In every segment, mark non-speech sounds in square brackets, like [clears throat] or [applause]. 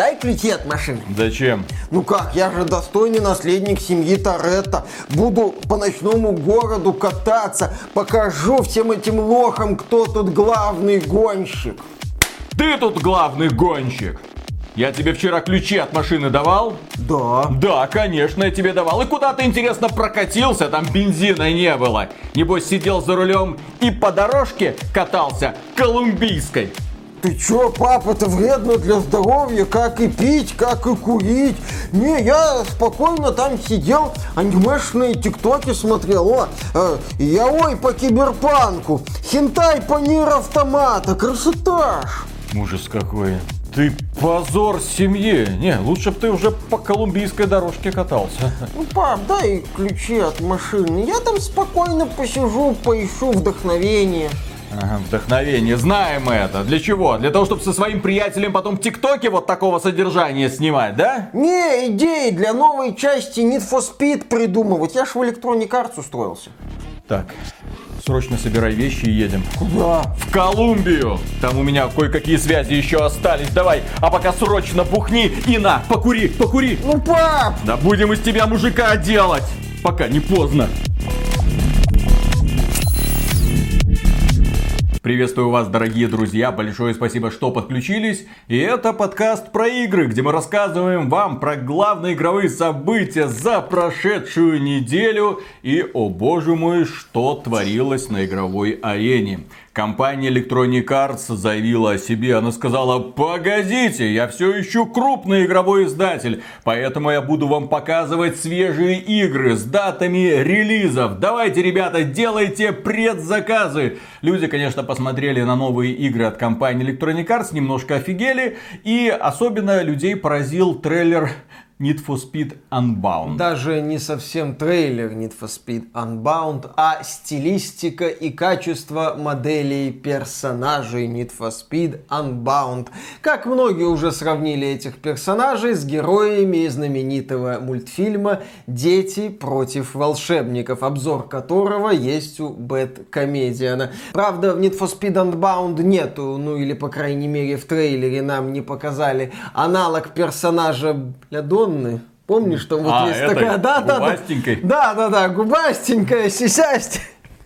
дай ключи от машины. Зачем? Ну как, я же достойный наследник семьи Торетто. Буду по ночному городу кататься, покажу всем этим лохам, кто тут главный гонщик. Ты тут главный гонщик. Я тебе вчера ключи от машины давал? Да. Да, конечно, я тебе давал. И куда ты, интересно, прокатился? Там бензина не было. Небось, сидел за рулем и по дорожке катался колумбийской. Ты чё, пап, это вредно для здоровья, как и пить, как и курить. Не, я спокойно там сидел, анимешные тиктоки смотрел. О, э, я ой по киберпанку, хентай по нир автомата, красота. Ужас какой. Ты позор семье. Не, лучше бы ты уже по колумбийской дорожке катался. Ну, пап, дай ключи от машины. Я там спокойно посижу, поищу вдохновение. Ага, вдохновение, знаем это. Для чего? Для того, чтобы со своим приятелем потом в ТикТоке вот такого содержания снимать, да? Не, идеи для новой части Need for Speed придумывать. Я ж в Electronic Arts устроился. Так, срочно собирай вещи и едем. Куда? В Колумбию! Там у меня кое-какие связи еще остались. Давай, а пока срочно бухни и на, покури, покури. Ну, пап! Да будем из тебя мужика делать, пока не поздно. Приветствую вас, дорогие друзья, большое спасибо, что подключились. И это подкаст про игры, где мы рассказываем вам про главные игровые события за прошедшую неделю и, о боже мой, что творилось на игровой арене. Компания Electronic Arts заявила о себе. Она сказала, погодите, я все ищу крупный игровой издатель, поэтому я буду вам показывать свежие игры с датами релизов. Давайте, ребята, делайте предзаказы. Люди, конечно, посмотрели на новые игры от компании Electronic Arts, немножко офигели. И особенно людей поразил трейлер Need for Speed Unbound. Даже не совсем трейлер Need for Speed Unbound, а стилистика и качество моделей персонажей Need for Speed Unbound. Как многие уже сравнили этих персонажей с героями знаменитого мультфильма «Дети против волшебников», обзор которого есть у Бэт Комедиана. Правда, в Need for Speed Unbound нету, ну или по крайней мере в трейлере нам не показали аналог персонажа для Донны. Помнишь, что вот А, есть такая... Да, да, да. Да, да, да, губастенькая, сисястя.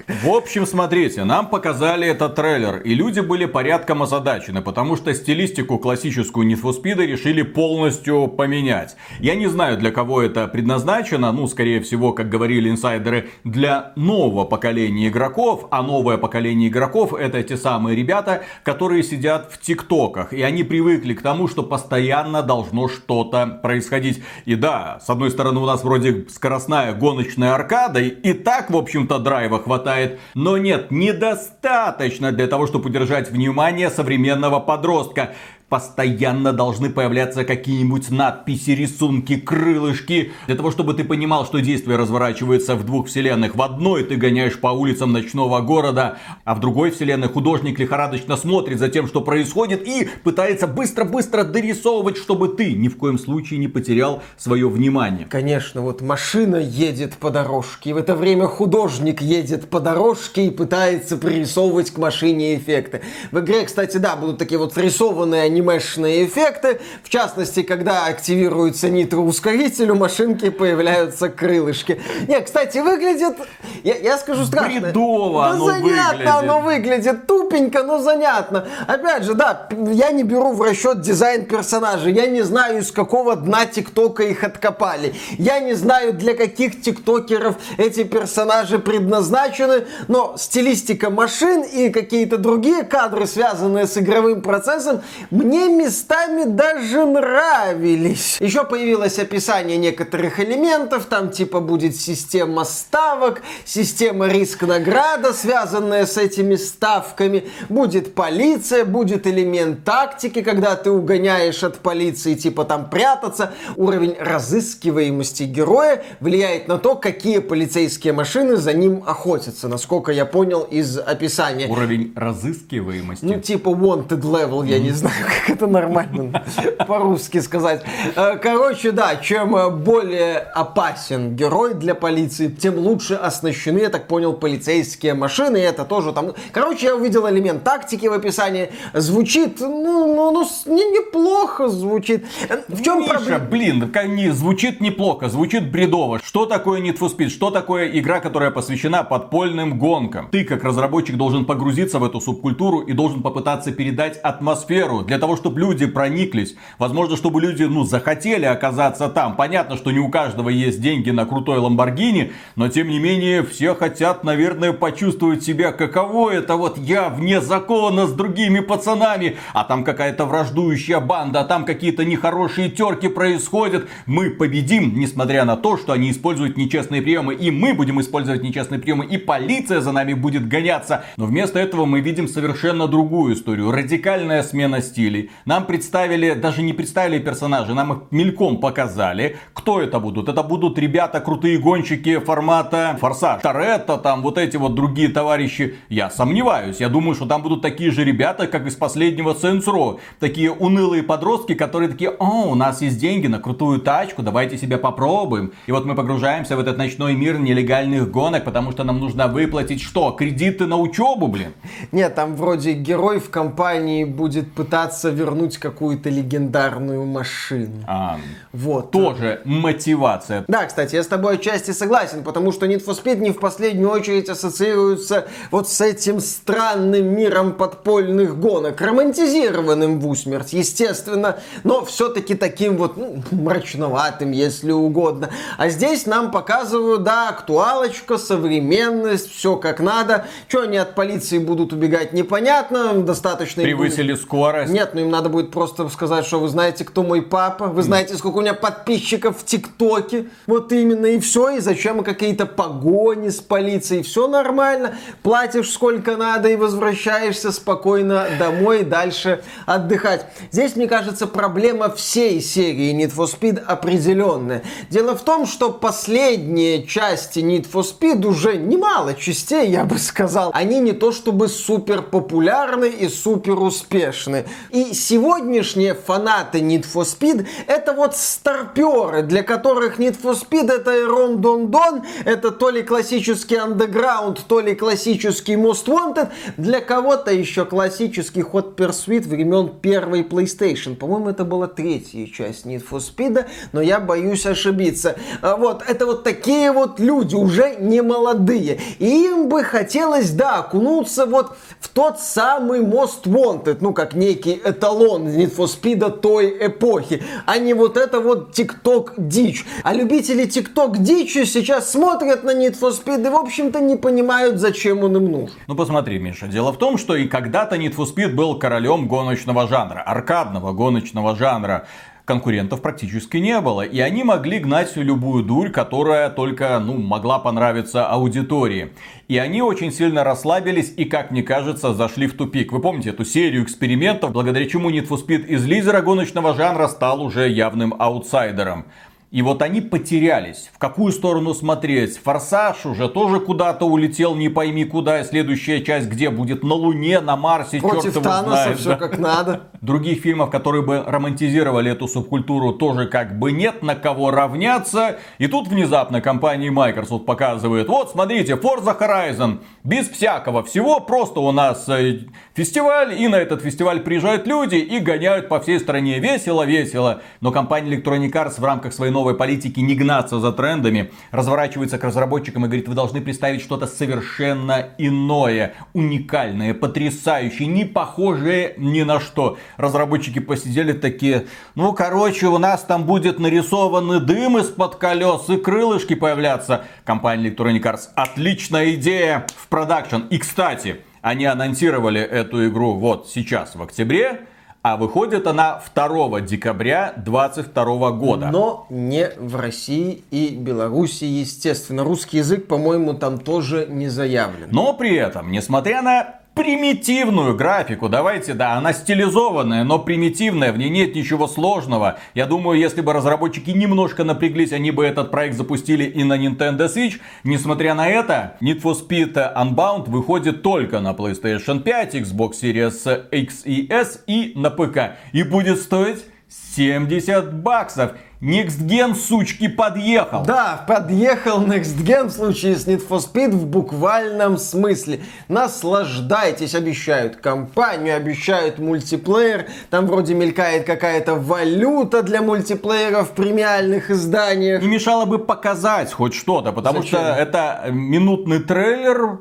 В общем, смотрите, нам показали этот трейлер, и люди были порядком озадачены, потому что стилистику классическую Need for Speed решили полностью поменять. Я не знаю, для кого это предназначено, ну, скорее всего, как говорили инсайдеры, для нового поколения игроков, а новое поколение игроков это те самые ребята, которые сидят в ТикТоках, и они привыкли к тому, что постоянно должно что-то происходить. И да, с одной стороны, у нас вроде скоростная гоночная аркада, и так, в общем-то, драйва хватает, но нет, недостаточно для того, чтобы удержать внимание современного подростка. Постоянно должны появляться какие-нибудь надписи, рисунки, крылышки. Для того, чтобы ты понимал, что действие разворачивается в двух вселенных. В одной ты гоняешь по улицам ночного города, а в другой вселенной художник лихорадочно смотрит за тем, что происходит и пытается быстро-быстро дорисовывать, чтобы ты ни в коем случае не потерял свое внимание. Конечно, вот машина едет по дорожке, и в это время художник едет по дорожке и пытается пририсовывать к машине эффекты. В игре, кстати, да, будут такие вот срисованные анимешные эффекты. В частности, когда активируется нитроускоритель, у машинки появляются крылышки. Не, кстати, выглядит, я, я скажу страшно. Бредово да оно занятно выглядит. оно выглядит, тупенько, но занятно. Опять же, да, я не беру в расчет дизайн персонажей. Я не знаю, из какого дна ТикТока их откопали. Я не знаю, для каких тиктокеров эти персонажи предназначены, но стилистика машин и какие-то другие кадры, связанные с игровым процессом, мне местами даже нравились. Еще появилось описание некоторых элементов, там типа будет система ставок, система риск-награда, связанная с этими ставками, будет полиция, будет элемент тактики, когда ты угоняешь от полиции, типа там прятаться. Уровень разыскиваемости героя влияет на то, какие полицейские машины за ним охотятся, насколько я понял из описания. Уровень разыскиваемости. Ну, типа wanted level, я не знаю, как это нормально по-русски сказать. Э, короче, да, чем э, более опасен герой для полиции, тем лучше оснащены, я так понял, полицейские машины. И это тоже там... Короче, я увидел элемент тактики в описании. Звучит, ну, ну, ну не, неплохо звучит. В чем Миша, проблема? блин, не, звучит неплохо, звучит бредово. Что такое Need for Speed? Что такое игра, которая посвящена подпольным гонкам? Ты, как разработчик, должен погрузиться в эту субкультуру и должен попытаться передать атмосферу для того, чтобы люди прониклись. Возможно, чтобы люди, ну, захотели оказаться там. Понятно, что не у каждого есть деньги на крутой Ламборгини, но тем не менее все хотят, наверное, почувствовать себя, каково это вот я вне закона с другими пацанами, а там какая-то враждующая банда, а там какие-то нехорошие терки происходят. Мы победим, несмотря на то, что они используют нечестные приемы, и мы будем использовать нечестные приемы, и полиция за нами будет гоняться. Но вместо этого мы видим совершенно другую историю. Радикальная смена стилей. Нам представили, даже не представили персонажей, нам их мельком показали. Кто это будут? Это будут ребята, крутые гонщики формата Форсаж, Торетто, там вот эти вот другие товарищи. Я сомневаюсь. Я думаю, что там будут такие же ребята, как из последнего Saints Row. Такие унылые подростки, которые такие, о, у нас есть деньги на крутую тачку, давайте себя попробуем. И вот мы погружаемся в этот ночной мир нелегальных гонок, потому что нам нужно выплатить что? Кредиты на учебу, блин? Нет, там вроде герой в компании будет пытаться вернуть какую-то легендарную машину. А, вот. Тоже мотивация. Да, кстати, я с тобой отчасти согласен, потому что Need for Speed не в последнюю очередь ассоциируется вот с этим странным миром подпольных гонок, романтизированным в усмерть, естественно, но все-таки таким вот ну, мрачноватым, если угодно. А здесь нам показывают, да, актуалочка, современность, все как надо. Что они от полиции будут убегать, непонятно, достаточно... Превысили будет... скорость. Нет, ну им надо будет просто сказать, что вы знаете, кто мой папа, вы знаете, сколько у меня подписчиков в ТикТоке, вот именно, и все, и зачем какие-то погони с полицией, все нормально, платишь сколько надо и возвращаешься спокойно домой дальше отдыхать. Здесь, мне кажется, проблема всей серии Need for Speed определенная. Дело в том, что последние части Need for Speed уже немало частей, я бы сказал, они не то чтобы супер популярны и супер успешны. И сегодняшние фанаты Need for Speed это вот старперы, для которых Need for Speed это Рон Дон Дон, это то ли классический Underground, то ли классический Most Wanted, для кого-то еще классический Hot Pursuit времен первой PlayStation. По-моему, это была третья часть Need for Speed, но я боюсь ошибиться. А вот, это вот такие вот люди, уже не молодые. И им бы хотелось, да, окунуться вот в тот самый Most Wanted, ну, как некий эталон Need for Speed той эпохи, а не вот это вот TikTok дичь. А любители TikTok дичи сейчас смотрят на Need for Speed и, в общем-то, не понимают, зачем он им нужен. Ну, посмотри, Миша, дело в том, что и когда-то Need for Speed был королем гоночного жанра, аркадного гоночного жанра конкурентов практически не было. И они могли гнать любую дурь, которая только ну, могла понравиться аудитории. И они очень сильно расслабились и, как мне кажется, зашли в тупик. Вы помните эту серию экспериментов, благодаря чему Need for Speed из лидера гоночного жанра стал уже явным аутсайдером. И вот они потерялись. В какую сторону смотреть? Форсаж уже тоже куда-то улетел, не пойми куда. И следующая часть где будет? На Луне, на Марсе, Против черт его Таноса знает. все да? как надо. [laughs] Других фильмов, которые бы романтизировали эту субкультуру, тоже как бы нет на кого равняться. И тут внезапно компания Microsoft показывает, вот смотрите, Forza Horizon, без всякого всего, просто у нас э, фестиваль, и на этот фестиваль приезжают люди и гоняют по всей стране весело-весело. Но компания Electronic Arts в рамках своей новой политики не гнаться за трендами, разворачивается к разработчикам и говорит, вы должны представить что-то совершенно иное, уникальное, потрясающее, не похожее ни на что. Разработчики посидели такие, ну короче, у нас там будет нарисованный дым из-под колес и крылышки появляться. Компания Electronic Arts, отличная идея в продакшн. И кстати, они анонсировали эту игру вот сейчас в октябре. А выходит она 2 декабря 2022 года. Но не в России и Беларуси, естественно. Русский язык, по-моему, там тоже не заявлен. Но при этом, несмотря на примитивную графику. Давайте, да, она стилизованная, но примитивная, в ней нет ничего сложного. Я думаю, если бы разработчики немножко напряглись, они бы этот проект запустили и на Nintendo Switch. Несмотря на это, Need for Speed Unbound выходит только на PlayStation 5, Xbox Series X и S и на ПК. И будет стоить 70 баксов. Next Gen, сучки, подъехал. Да, подъехал Next Gen в случае с Need for Speed в буквальном смысле. Наслаждайтесь, обещают компанию, обещают мультиплеер. Там вроде мелькает какая-то валюта для мультиплеера в премиальных изданиях. Не мешало бы показать хоть что-то, потому Зачем? что это минутный трейлер,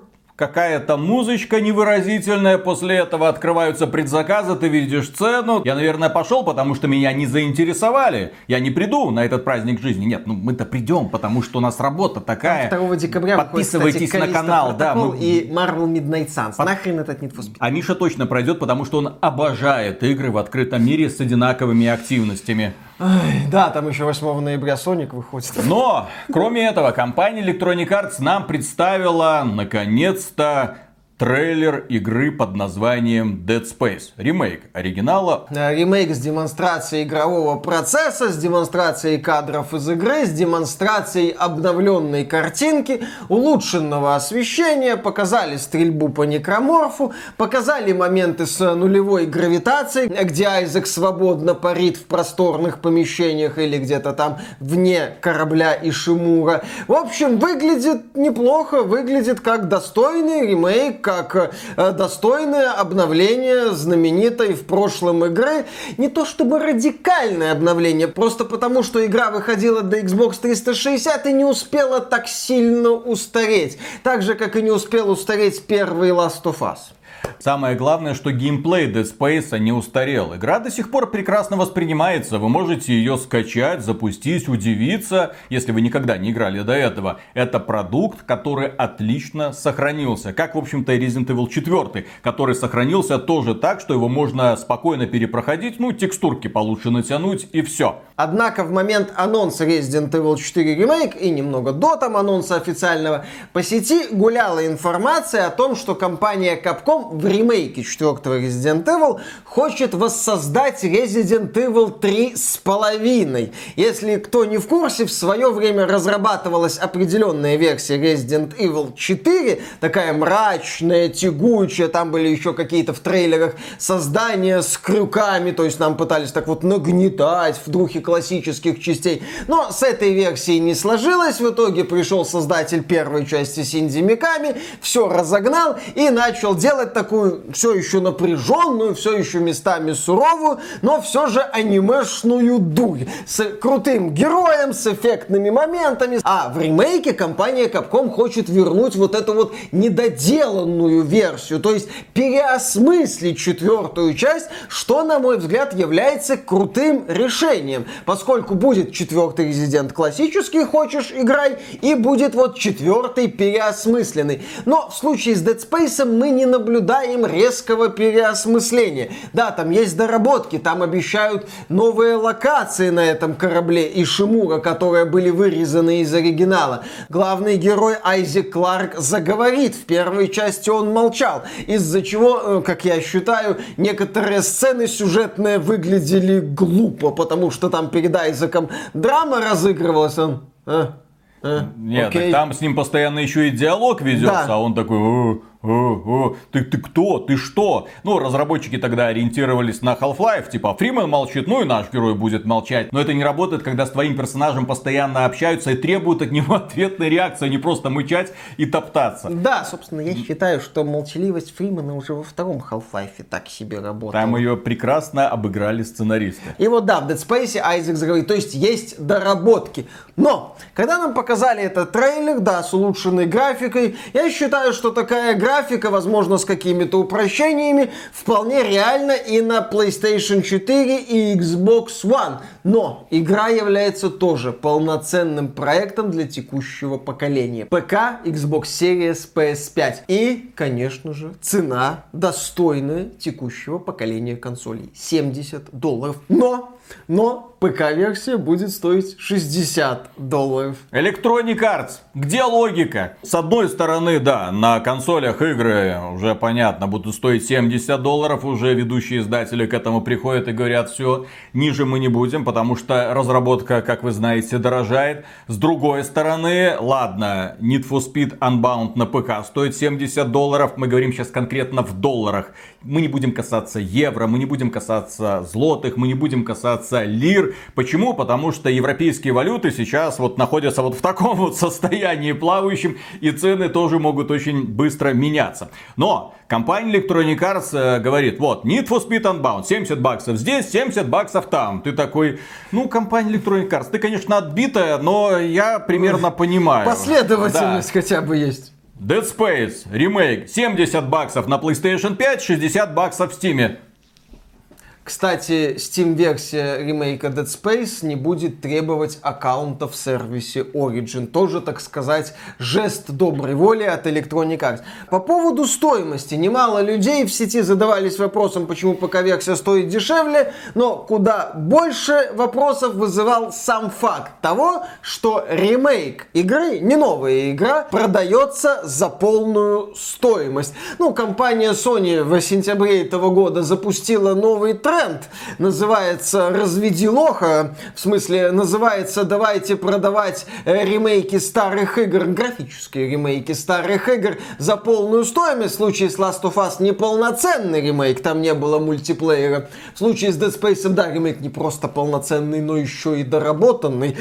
какая-то музычка невыразительная, после этого открываются предзаказы, ты видишь цену. Я, наверное, пошел, потому что меня не заинтересовали. Я не приду на этот праздник жизни. Нет, ну мы-то придем, потому что у нас работа такая. 2 декабря выходит, Подписывайтесь кстати, на канал, да. Мы- И Marvel Midnight Suns. Нахрен этот Need for Speed? А Миша точно пройдет, потому что он обожает игры в открытом мире с одинаковыми активностями. Ай, да, там еще 8 ноября Sonic выходит. Но, кроме этого, компания Electronic Arts нам представила, наконец-то, трейлер игры под названием Dead Space. Ремейк оригинала. Ремейк с демонстрацией игрового процесса, с демонстрацией кадров из игры, с демонстрацией обновленной картинки, улучшенного освещения, показали стрельбу по некроморфу, показали моменты с нулевой гравитацией, где Айзек свободно парит в просторных помещениях или где-то там вне корабля и Шимура. В общем, выглядит неплохо, выглядит как достойный ремейк, как э, достойное обновление знаменитой в прошлом игры. Не то чтобы радикальное обновление, просто потому, что игра выходила до Xbox 360 и не успела так сильно устареть. Так же, как и не успел устареть первый Last of Us. Самое главное, что геймплей Dead Space не устарел. Игра до сих пор прекрасно воспринимается. Вы можете ее скачать, запустить, удивиться, если вы никогда не играли до этого. Это продукт, который отлично сохранился. Как, в общем-то, и Resident Evil 4, который сохранился тоже так, что его можно спокойно перепроходить, ну, текстурки получше натянуть и все. Однако в момент анонса Resident Evil 4 ремейк и немного до там анонса официального по сети гуляла информация о том, что компания Capcom в ремейке 4 Resident Evil хочет воссоздать Resident Evil 3 с половиной. Если кто не в курсе, в свое время разрабатывалась определенная версия Resident Evil 4, такая мрачная, тягучая, там были еще какие-то в трейлерах создания с крюками, то есть нам пытались так вот нагнетать в духе классических частей. Но с этой версией не сложилось, в итоге пришел создатель первой части Синди Миками, все разогнал и начал делать такую все еще напряженную, все еще местами суровую, но все же анимешную дурь с крутым героем, с эффектными моментами. А в ремейке компания Capcom хочет вернуть вот эту вот недоделанную версию, то есть переосмыслить четвертую часть, что, на мой взгляд, является крутым решением, поскольку будет четвертый резидент классический, хочешь играй, и будет вот четвертый переосмысленный. Но в случае с Dead Space мы не наблюдаем резкого переосмысления. Да, там есть доработки, там обещают новые локации на этом корабле и Шимура, которые были вырезаны из оригинала. Главный герой Айзек Кларк заговорит. В первой части он молчал, из-за чего, э, как я считаю, некоторые сцены сюжетные выглядели глупо, потому что там перед Айзеком драма разыгрывалась. Он, «А, а, Нет, окей». там с ним постоянно еще и диалог ведется, Да. а он такой, «О, о, о, ты, ты кто, ты что? Ну, разработчики тогда ориентировались на Half-Life, типа, Фримен молчит, ну и наш герой будет молчать. Но это не работает, когда с твоим персонажем постоянно общаются и требуют от него [laughs] ответной реакции, а не просто мычать и топтаться. Да, собственно, я считаю, что молчаливость Фримена уже во втором Half-Life так себе работала. Там ее прекрасно обыграли сценаристы. И вот да, в Dead Space Айзек заговорит. То есть есть доработки. Но, когда нам показали этот трейлер, да, с улучшенной графикой, я считаю, что такая графика, возможно, с какими-то упрощениями, вполне реальна и на PlayStation 4 и Xbox One. Но игра является тоже полноценным проектом для текущего поколения. ПК, Xbox Series, PS5. И, конечно же, цена достойная текущего поколения консолей. 70 долларов. Но но ПК-версия будет стоить 60 долларов. Electronic Arts. Где логика? С одной стороны, да, на консолях игры уже понятно, будут стоить 70 долларов. Уже ведущие издатели к этому приходят и говорят, все, ниже мы не будем, потому что разработка, как вы знаете, дорожает. С другой стороны, ладно, Need for Speed Unbound на ПК стоит 70 долларов. Мы говорим сейчас конкретно в долларах. Мы не будем касаться евро, мы не будем касаться злотых, мы не будем касаться лир. Почему? Потому что европейские валюты сейчас вот находятся вот в таком вот состоянии плавающем, и цены тоже могут очень быстро меняться. Но компания Electronic Arts э, говорит, вот, Need for Speed Unbound, 70 баксов здесь, 70 баксов там. Ты такой, ну, компания Electronic Arts, ты, конечно, отбитая, но я примерно понимаю. Последовательность да. хотя бы есть. Dead Space ремейк 70 баксов на PlayStation 5, 60 баксов в Steam. Кстати, Steam-версия ремейка Dead Space не будет требовать аккаунта в сервисе Origin. Тоже, так сказать, жест доброй воли от Electronic Arts. По поводу стоимости. Немало людей в сети задавались вопросом, почему ПК-версия стоит дешевле, но куда больше вопросов вызывал сам факт того, что ремейк игры, не новая игра, продается за полную стоимость. Ну, компания Sony в сентябре этого года запустила новый тренд тренд. Называется «Разведи лоха». В смысле, называется «Давайте продавать э, ремейки старых игр», графические ремейки старых игр за полную стоимость. В случае с Last of Us неполноценный ремейк, там не было мультиплеера. В случае с Dead Space, да, ремейк не просто полноценный, но еще и доработанный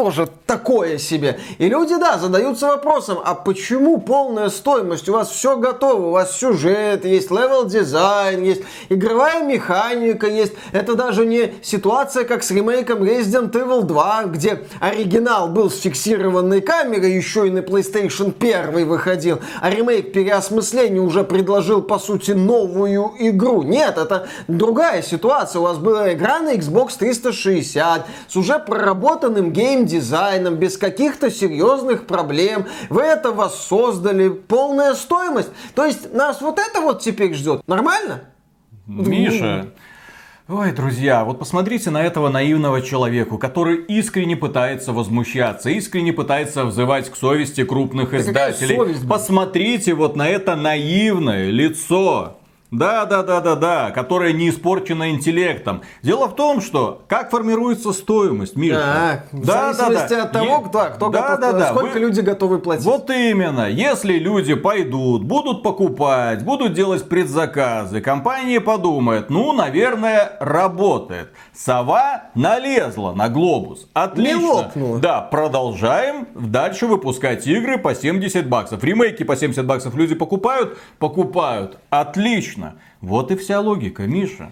тоже такое себе. И люди, да, задаются вопросом, а почему полная стоимость? У вас все готово, у вас сюжет есть, level design есть, игровая механика есть. Это даже не ситуация, как с ремейком Resident Evil 2, где оригинал был с фиксированной камерой, еще и на PlayStation 1 выходил, а ремейк переосмысления уже предложил, по сути, новую игру. Нет, это другая ситуация. У вас была игра на Xbox 360 с уже проработанным гейм дизайном, без каких-то серьезных проблем. Вы это воссоздали, полная стоимость. То есть нас вот это вот теперь ждет. Нормально? Миша, Ой, друзья, вот посмотрите на этого наивного человека, который искренне пытается возмущаться, искренне пытается взывать к совести крупных издателей. Совесть, посмотрите вот на это наивное лицо. Да, да, да, да, да, которая не испорчена интеллектом. Дело в том, что как формируется стоимость, Миша. Да, в да, зависимости да, да. от того, кто, кто да, готов, да, да. сколько Вы... люди готовы платить. Вот именно. Если люди пойдут, будут покупать, будут делать предзаказы, компания подумает, ну, наверное, работает. Сова налезла на глобус. Отлично. Да, продолжаем дальше выпускать игры по 70 баксов. Ремейки по 70 баксов люди покупают? Покупают. Отлично логично. Вот и вся логика, Миша.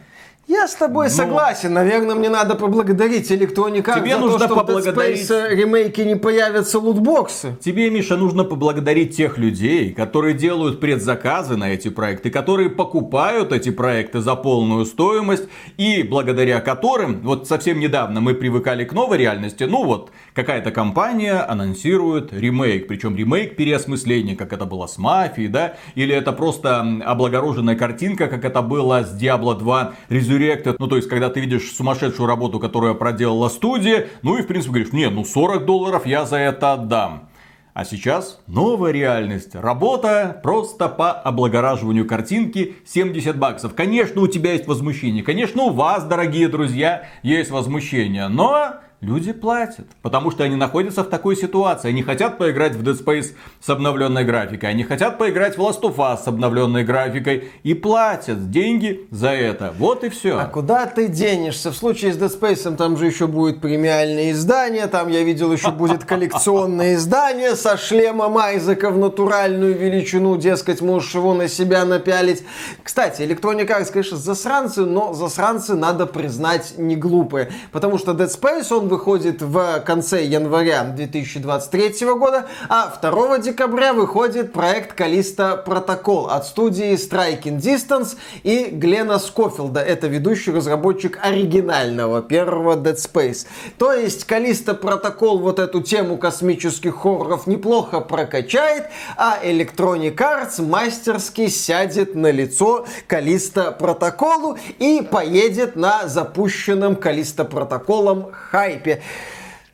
Я с тобой Но... согласен. Наверное, мне надо поблагодарить Electronic Arts Тебе за нужно то, что поблагодарить... в Dead Space ремейке не появятся лутбоксы. Тебе, Миша, нужно поблагодарить тех людей, которые делают предзаказы на эти проекты, которые покупают эти проекты за полную стоимость и благодаря которым, вот совсем недавно мы привыкали к новой реальности, ну вот, какая-то компания анонсирует ремейк, причем ремейк переосмысления, как это было с Мафией, да, или это просто облагороженная картинка, как это было с Diablo 2 Resurrected ну то есть, когда ты видишь сумасшедшую работу, которую проделала студия, ну и в принципе говоришь, не, ну 40 долларов я за это отдам. А сейчас новая реальность. Работа просто по облагораживанию картинки 70 баксов. Конечно, у тебя есть возмущение. Конечно, у вас, дорогие друзья, есть возмущение. Но Люди платят, потому что они находятся в такой ситуации. Они хотят поиграть в Dead Space с обновленной графикой, они хотят поиграть в Last of Us с обновленной графикой и платят деньги за это. Вот и все. А куда ты денешься? В случае с Dead Space там же еще будет премиальное издание, там я видел еще будет коллекционное издание со шлемом Айзека в натуральную величину, дескать, можешь его на себя напялить. Кстати, Electronic Arts, конечно, засранцы, но засранцы надо признать не глупые, потому что Dead Space он выходит в конце января 2023 года, а 2 декабря выходит проект Калиста Протокол от студии Striking Distance и Глена Скофилда. Это ведущий разработчик оригинального первого Dead Space. То есть Калиста Протокол вот эту тему космических хорроров неплохо прокачает, а Electronic Arts мастерски сядет на лицо Калиста Протоколу и поедет на запущенном Калиста Протоколом хайпе.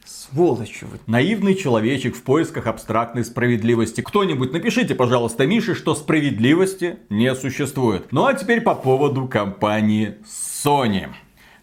Сволочи вы. Наивный человечек в поисках абстрактной справедливости. Кто-нибудь напишите, пожалуйста, Мише, что справедливости не существует. Ну а теперь по поводу компании Sony.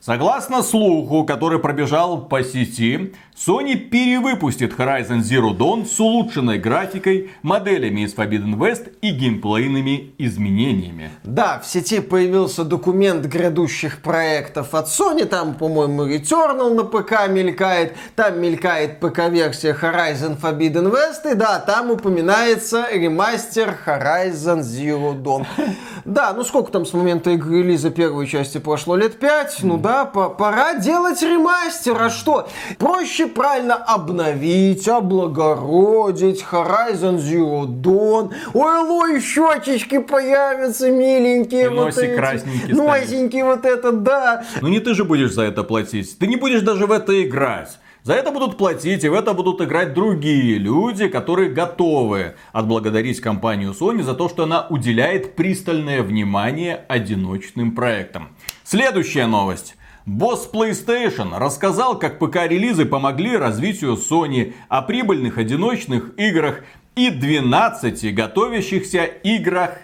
Согласно слуху, который пробежал по сети, Sony перевыпустит Horizon Zero Dawn с улучшенной графикой, моделями из Forbidden West и геймплейными изменениями. Да, в сети появился документ грядущих проектов от Sony, там, по-моему, Returnal на ПК мелькает, там мелькает ПК-версия Horizon Forbidden West, и да, там упоминается ремастер Horizon Zero Dawn. [laughs] Да, ну сколько там с момента игры релиза первой части прошло? Лет пять? Ну да, пора делать ремастер, а что? Проще правильно обновить, облагородить Horizon Zero Dawn. Ой, лой, щечечки появятся миленькие. И вот носик эти. красненький Носенький вот этот, да. Ну не ты же будешь за это платить. Ты не будешь даже в это играть. За это будут платить, и в это будут играть другие люди, которые готовы отблагодарить компанию Sony за то, что она уделяет пристальное внимание одиночным проектам. Следующая новость. Босс PlayStation рассказал, как ПК-релизы помогли развитию Sony о прибыльных одиночных играх и 12 готовящихся играх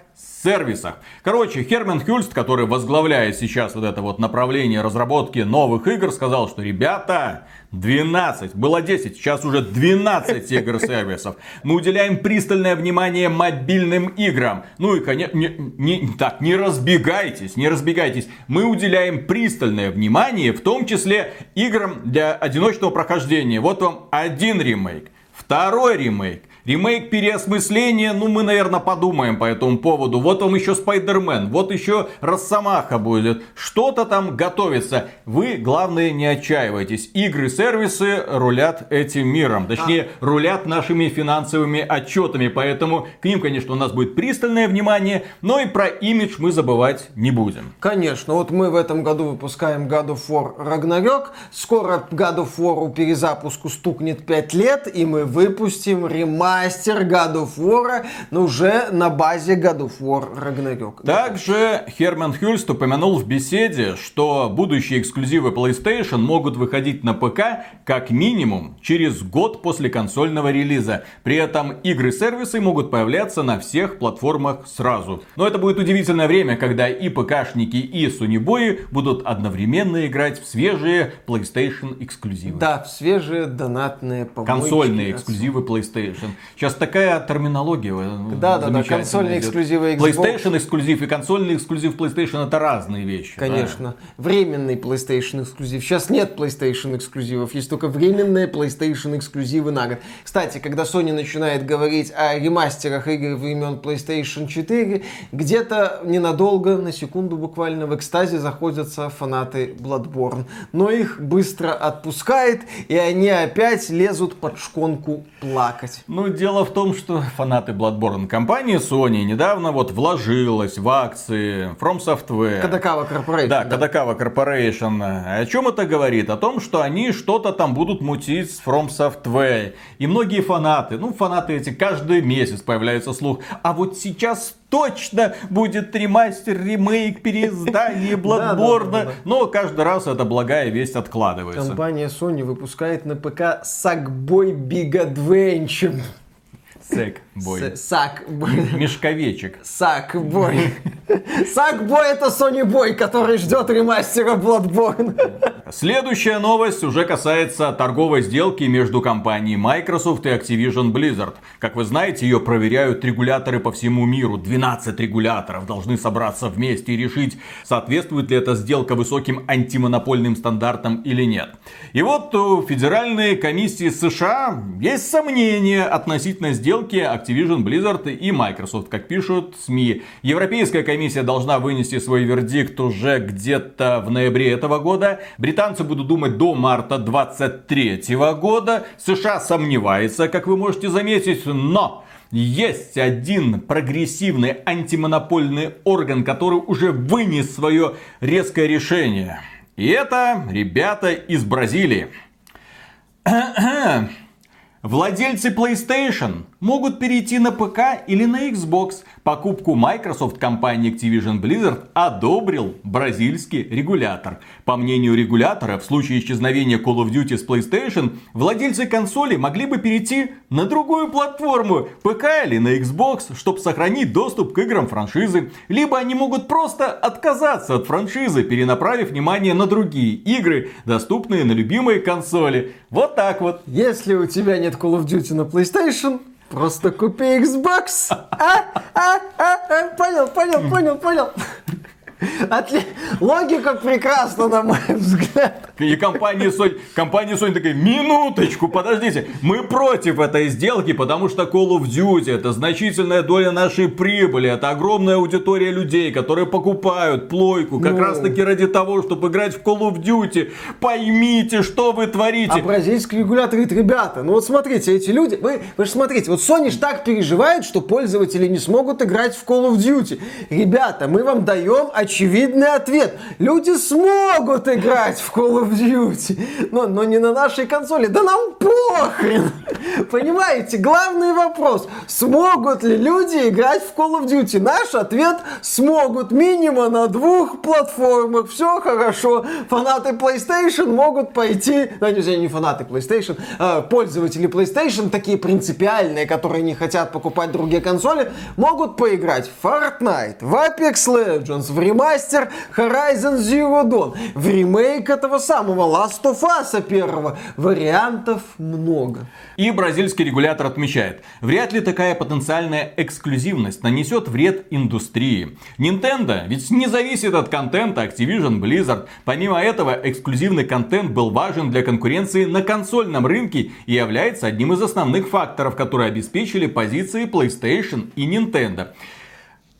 сервисах. Короче, Херман Хюльст, который возглавляет сейчас вот это вот направление разработки новых игр, сказал, что ребята, 12, было 10, сейчас уже 12 игр-сервисов. Мы уделяем пристальное внимание мобильным играм. Ну и, конечно, не, не, так, не разбегайтесь, не разбегайтесь. Мы уделяем пристальное внимание, в том числе играм для одиночного прохождения. Вот вам один ремейк, второй ремейк, Ремейк переосмысления, ну мы, наверное, подумаем по этому поводу. Вот вам еще Спайдермен, вот еще Росомаха будет. Что-то там готовится. Вы, главное, не отчаивайтесь. Игры, сервисы рулят этим миром. Точнее, рулят нашими финансовыми отчетами. Поэтому к ним, конечно, у нас будет пристальное внимание. Но и про имидж мы забывать не будем. Конечно. Вот мы в этом году выпускаем God of War Ragnarok. Скоро God of War перезапуску стукнет 5 лет. И мы выпустим ремастер мастер God of War, но уже на базе God of War Ragnarok. Также Херман Хюльст упомянул в беседе, что будущие эксклюзивы PlayStation могут выходить на ПК как минимум через год после консольного релиза. При этом игры-сервисы могут появляться на всех платформах сразу. Но это будет удивительное время, когда и ПКшники, и Сонибои будут одновременно играть в свежие PlayStation эксклюзивы. Да, в свежие донатные помойки. Консольные эксклюзивы PlayStation. Сейчас такая терминология э, Да, да, да, консольные эксклюзивы Xbox. PlayStation эксклюзив и консольный эксклюзив PlayStation это разные вещи. Конечно. Да? Временный PlayStation эксклюзив. Сейчас нет PlayStation эксклюзивов, есть только временные PlayStation эксклюзивы на год. Кстати, когда Sony начинает говорить о ремастерах игр времен PlayStation 4, где-то ненадолго, на секунду буквально в экстазе заходятся фанаты Bloodborne. Но их быстро отпускает, и они опять лезут под шконку плакать. Ну, дело в том, что фанаты Bloodborne компании Sony недавно вот вложилась в акции From Software. Кадакава Corporation. Да, да. Corporation. О чем это говорит? О том, что они что-то там будут мутить с From Software. И многие фанаты, ну фанаты эти каждый месяц появляется слух. А вот сейчас точно будет ремастер, ремейк, переиздание [laughs] Bloodborne. Но каждый раз эта благая весть откладывается. Компания Sony выпускает на ПК Sackboy Big Adventure. Sick. Сэк-бой. Сак-бой. Мешковечек. Сак-бой. [laughs] Сак-бой это Sony Boy, который ждет ремастера Bloodborne. Следующая новость уже касается торговой сделки между компанией Microsoft и Activision Blizzard. Как вы знаете, ее проверяют регуляторы по всему миру. 12 регуляторов должны собраться вместе и решить, соответствует ли эта сделка высоким антимонопольным стандартам или нет. И вот у Федеральной комиссии США есть сомнения относительно сделки Activision, Blizzard и Microsoft, как пишут СМИ. Европейская комиссия должна вынести свой вердикт уже где-то в ноябре этого года. Британцы будут думать до марта 23 года. США сомневается, как вы можете заметить, но есть один прогрессивный антимонопольный орган, который уже вынес свое резкое решение. И это ребята из Бразилии. [clears throat] Владельцы PlayStation могут перейти на ПК или на Xbox. Покупку Microsoft компании Activision Blizzard одобрил бразильский регулятор. По мнению регулятора, в случае исчезновения Call of Duty с PlayStation, владельцы консоли могли бы перейти на другую платформу, ПК или на Xbox, чтобы сохранить доступ к играм франшизы. Либо они могут просто отказаться от франшизы, перенаправив внимание на другие игры, доступные на любимые консоли. Вот так вот. Если у тебя нет Call of Duty на PlayStation, Просто купи Xbox. А, а, а, а, понял, понял, понял, понял. Отли... Логика прекрасна, на мой взгляд. И компания Sony, компания Sony такая, минуточку, подождите, мы против этой сделки, потому что Call of Duty это значительная доля нашей прибыли, это огромная аудитория людей, которые покупают плойку как ну... раз таки ради того, чтобы играть в Call of Duty. Поймите, что вы творите. А бразильский регулятор говорит, ребята, ну вот смотрите, эти люди, вы, вы же смотрите, вот Sony ж так переживает, что пользователи не смогут играть в Call of Duty. Ребята, мы вам даем очевидный ответ. Люди смогут играть в Call of Duty, но, но не на нашей консоли. Да нам похрен! Понимаете, главный вопрос. Смогут ли люди играть в Call of Duty? Наш ответ смогут. Минимум на двух платформах. Все хорошо. Фанаты PlayStation могут пойти... Ну, не, не фанаты PlayStation, а пользователи PlayStation, такие принципиальные, которые не хотят покупать другие консоли, могут поиграть в Fortnite, в Apex Legends, в ремастер Horizon Zero Dawn, в ремейк этого самого Last of Us первого. Вариантов много. И бразильский регулятор отмечает, вряд ли такая потенциальная эксклюзивность нанесет вред индустрии. Nintendo ведь не зависит от контента Activision Blizzard. Помимо этого, эксклюзивный контент был важен для конкуренции на консольном рынке и является одним из основных факторов, которые обеспечили позиции PlayStation и Nintendo.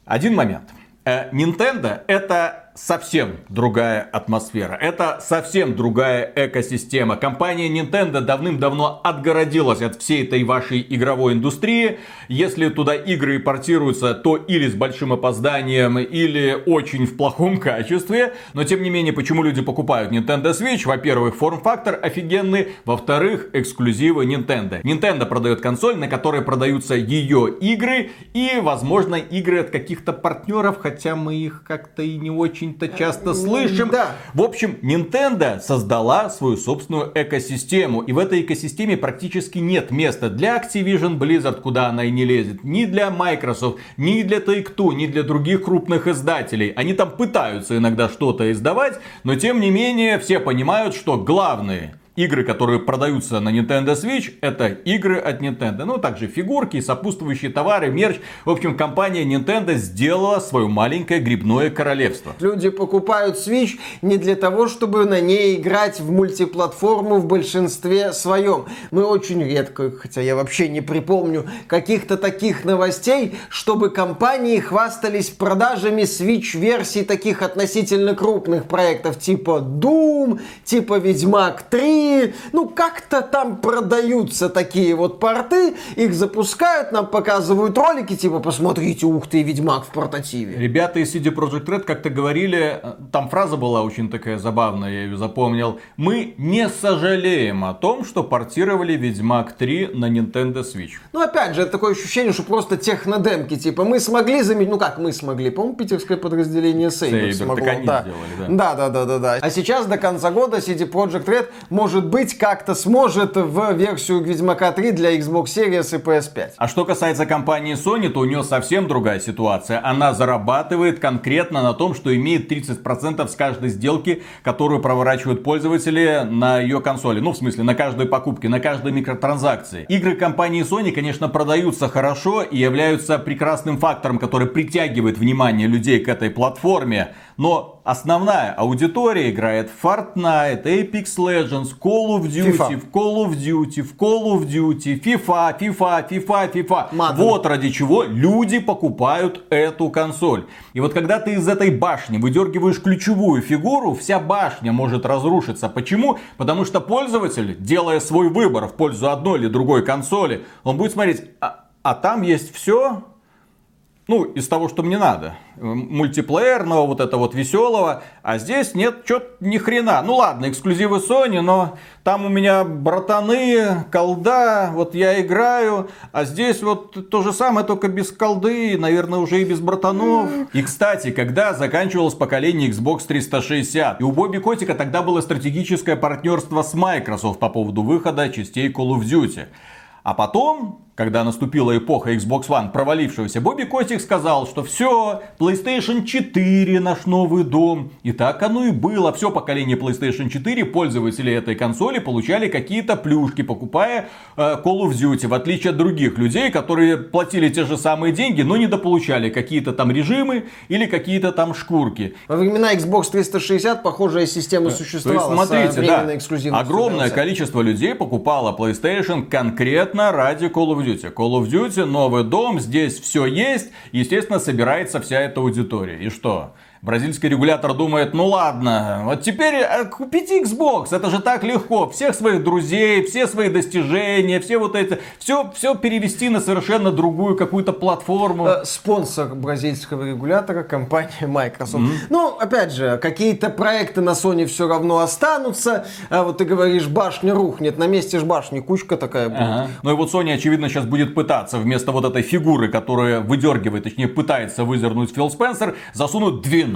Один момент. Э, Nintendo это совсем другая атмосфера. Это совсем другая экосистема. Компания Nintendo давным-давно отгородилась от всей этой вашей игровой индустрии. Если туда игры портируются, то или с большим опозданием, или очень в плохом качестве. Но тем не менее, почему люди покупают Nintendo Switch? Во-первых, форм-фактор офигенный. Во-вторых, эксклюзивы Nintendo. Nintendo продает консоль, на которой продаются ее игры и, возможно, игры от каких-то партнеров, хотя мы их как-то и не очень очень-то часто слышим. Да. В общем, Nintendo создала свою собственную экосистему. И в этой экосистеме практически нет места для Activision Blizzard, куда она и не лезет. Ни для Microsoft, ни для Take-Two, ни для других крупных издателей. Они там пытаются иногда что-то издавать, но тем не менее все понимают, что главные игры, которые продаются на Nintendo Switch, это игры от Nintendo. Ну, также фигурки, сопутствующие товары, мерч. В общем, компания Nintendo сделала свое маленькое грибное королевство. Люди покупают Switch не для того, чтобы на ней играть в мультиплатформу в большинстве своем. Мы очень редко, хотя я вообще не припомню каких-то таких новостей, чтобы компании хвастались продажами Switch-версий таких относительно крупных проектов, типа Doom, типа Ведьмак 3, ну, как-то там продаются такие вот порты, их запускают, нам показывают ролики, типа, посмотрите, ух ты, Ведьмак в портативе. Ребята из CD Projekt Red как-то говорили, э, там фраза была очень такая забавная, я ее запомнил, мы не сожалеем о том, что портировали Ведьмак 3 на Nintendo Switch. Ну, опять же, это такое ощущение, что просто технодемки, типа, мы смогли заметить, ну как мы смогли, по-моему, питерское подразделение Saber смогло. Так они да. сделали, да. Да, да, да, да, да. А сейчас до конца года CD Projekt Red может может быть, как-то сможет в версию Ведьмака 3 для Xbox Series и PS5. А что касается компании Sony, то у нее совсем другая ситуация. Она зарабатывает конкретно на том, что имеет 30% с каждой сделки, которую проворачивают пользователи на ее консоли. Ну, в смысле, на каждой покупке, на каждой микротранзакции. Игры компании Sony, конечно, продаются хорошо и являются прекрасным фактором, который притягивает внимание людей к этой платформе. Но основная аудитория играет в Fortnite, Apex Legends, Call of Duty, FIFA. в Call of Duty, в Call of Duty, FIFA, FIFA, FIFA, FIFA. Madden. Вот ради чего люди покупают эту консоль. И вот когда ты из этой башни выдергиваешь ключевую фигуру, вся башня может разрушиться. Почему? Потому что пользователь, делая свой выбор в пользу одной или другой консоли, он будет смотреть, а, а там есть все, ну, из того, что мне надо. Мультиплеерного, вот это вот веселого. А здесь нет, чё ни хрена. Ну ладно, эксклюзивы Sony, но там у меня братаны, колда, вот я играю. А здесь вот то же самое, только без колды, наверное, уже и без братанов. И, кстати, когда заканчивалось поколение Xbox 360, и у Бобби Котика тогда было стратегическое партнерство с Microsoft по поводу выхода частей Call of Duty. А потом, когда наступила эпоха Xbox One провалившегося, Бобби Котик сказал, что все, PlayStation 4 наш новый дом. И так оно и было. Все поколение PlayStation 4 пользователи этой консоли получали какие-то плюшки, покупая э, Call of Duty. В отличие от других людей, которые платили те же самые деньги, но недополучали какие-то там режимы или какие-то там шкурки. Во времена Xbox 360 похожая система То есть, существовала. смотрите, да, огромное количество людей покупало PlayStation конкретно ради Call of Duty. Call of Duty, новый дом, здесь все есть, естественно, собирается вся эта аудитория. И что? Бразильский регулятор думает, ну ладно, вот теперь э, купите Xbox, это же так легко. Всех своих друзей, все свои достижения, все вот это, все, все перевести на совершенно другую какую-то платформу. Э, Спонсор бразильского регулятора компания Microsoft. Ну, опять же, какие-то проекты на Sony все равно останутся. А вот ты говоришь, башня рухнет. На месте ж башни кучка такая будет. Ага. Ну и вот Sony, очевидно, сейчас будет пытаться вместо вот этой фигуры, которая выдергивает, точнее пытается выдернуть Фил Спенсер, засунуть 12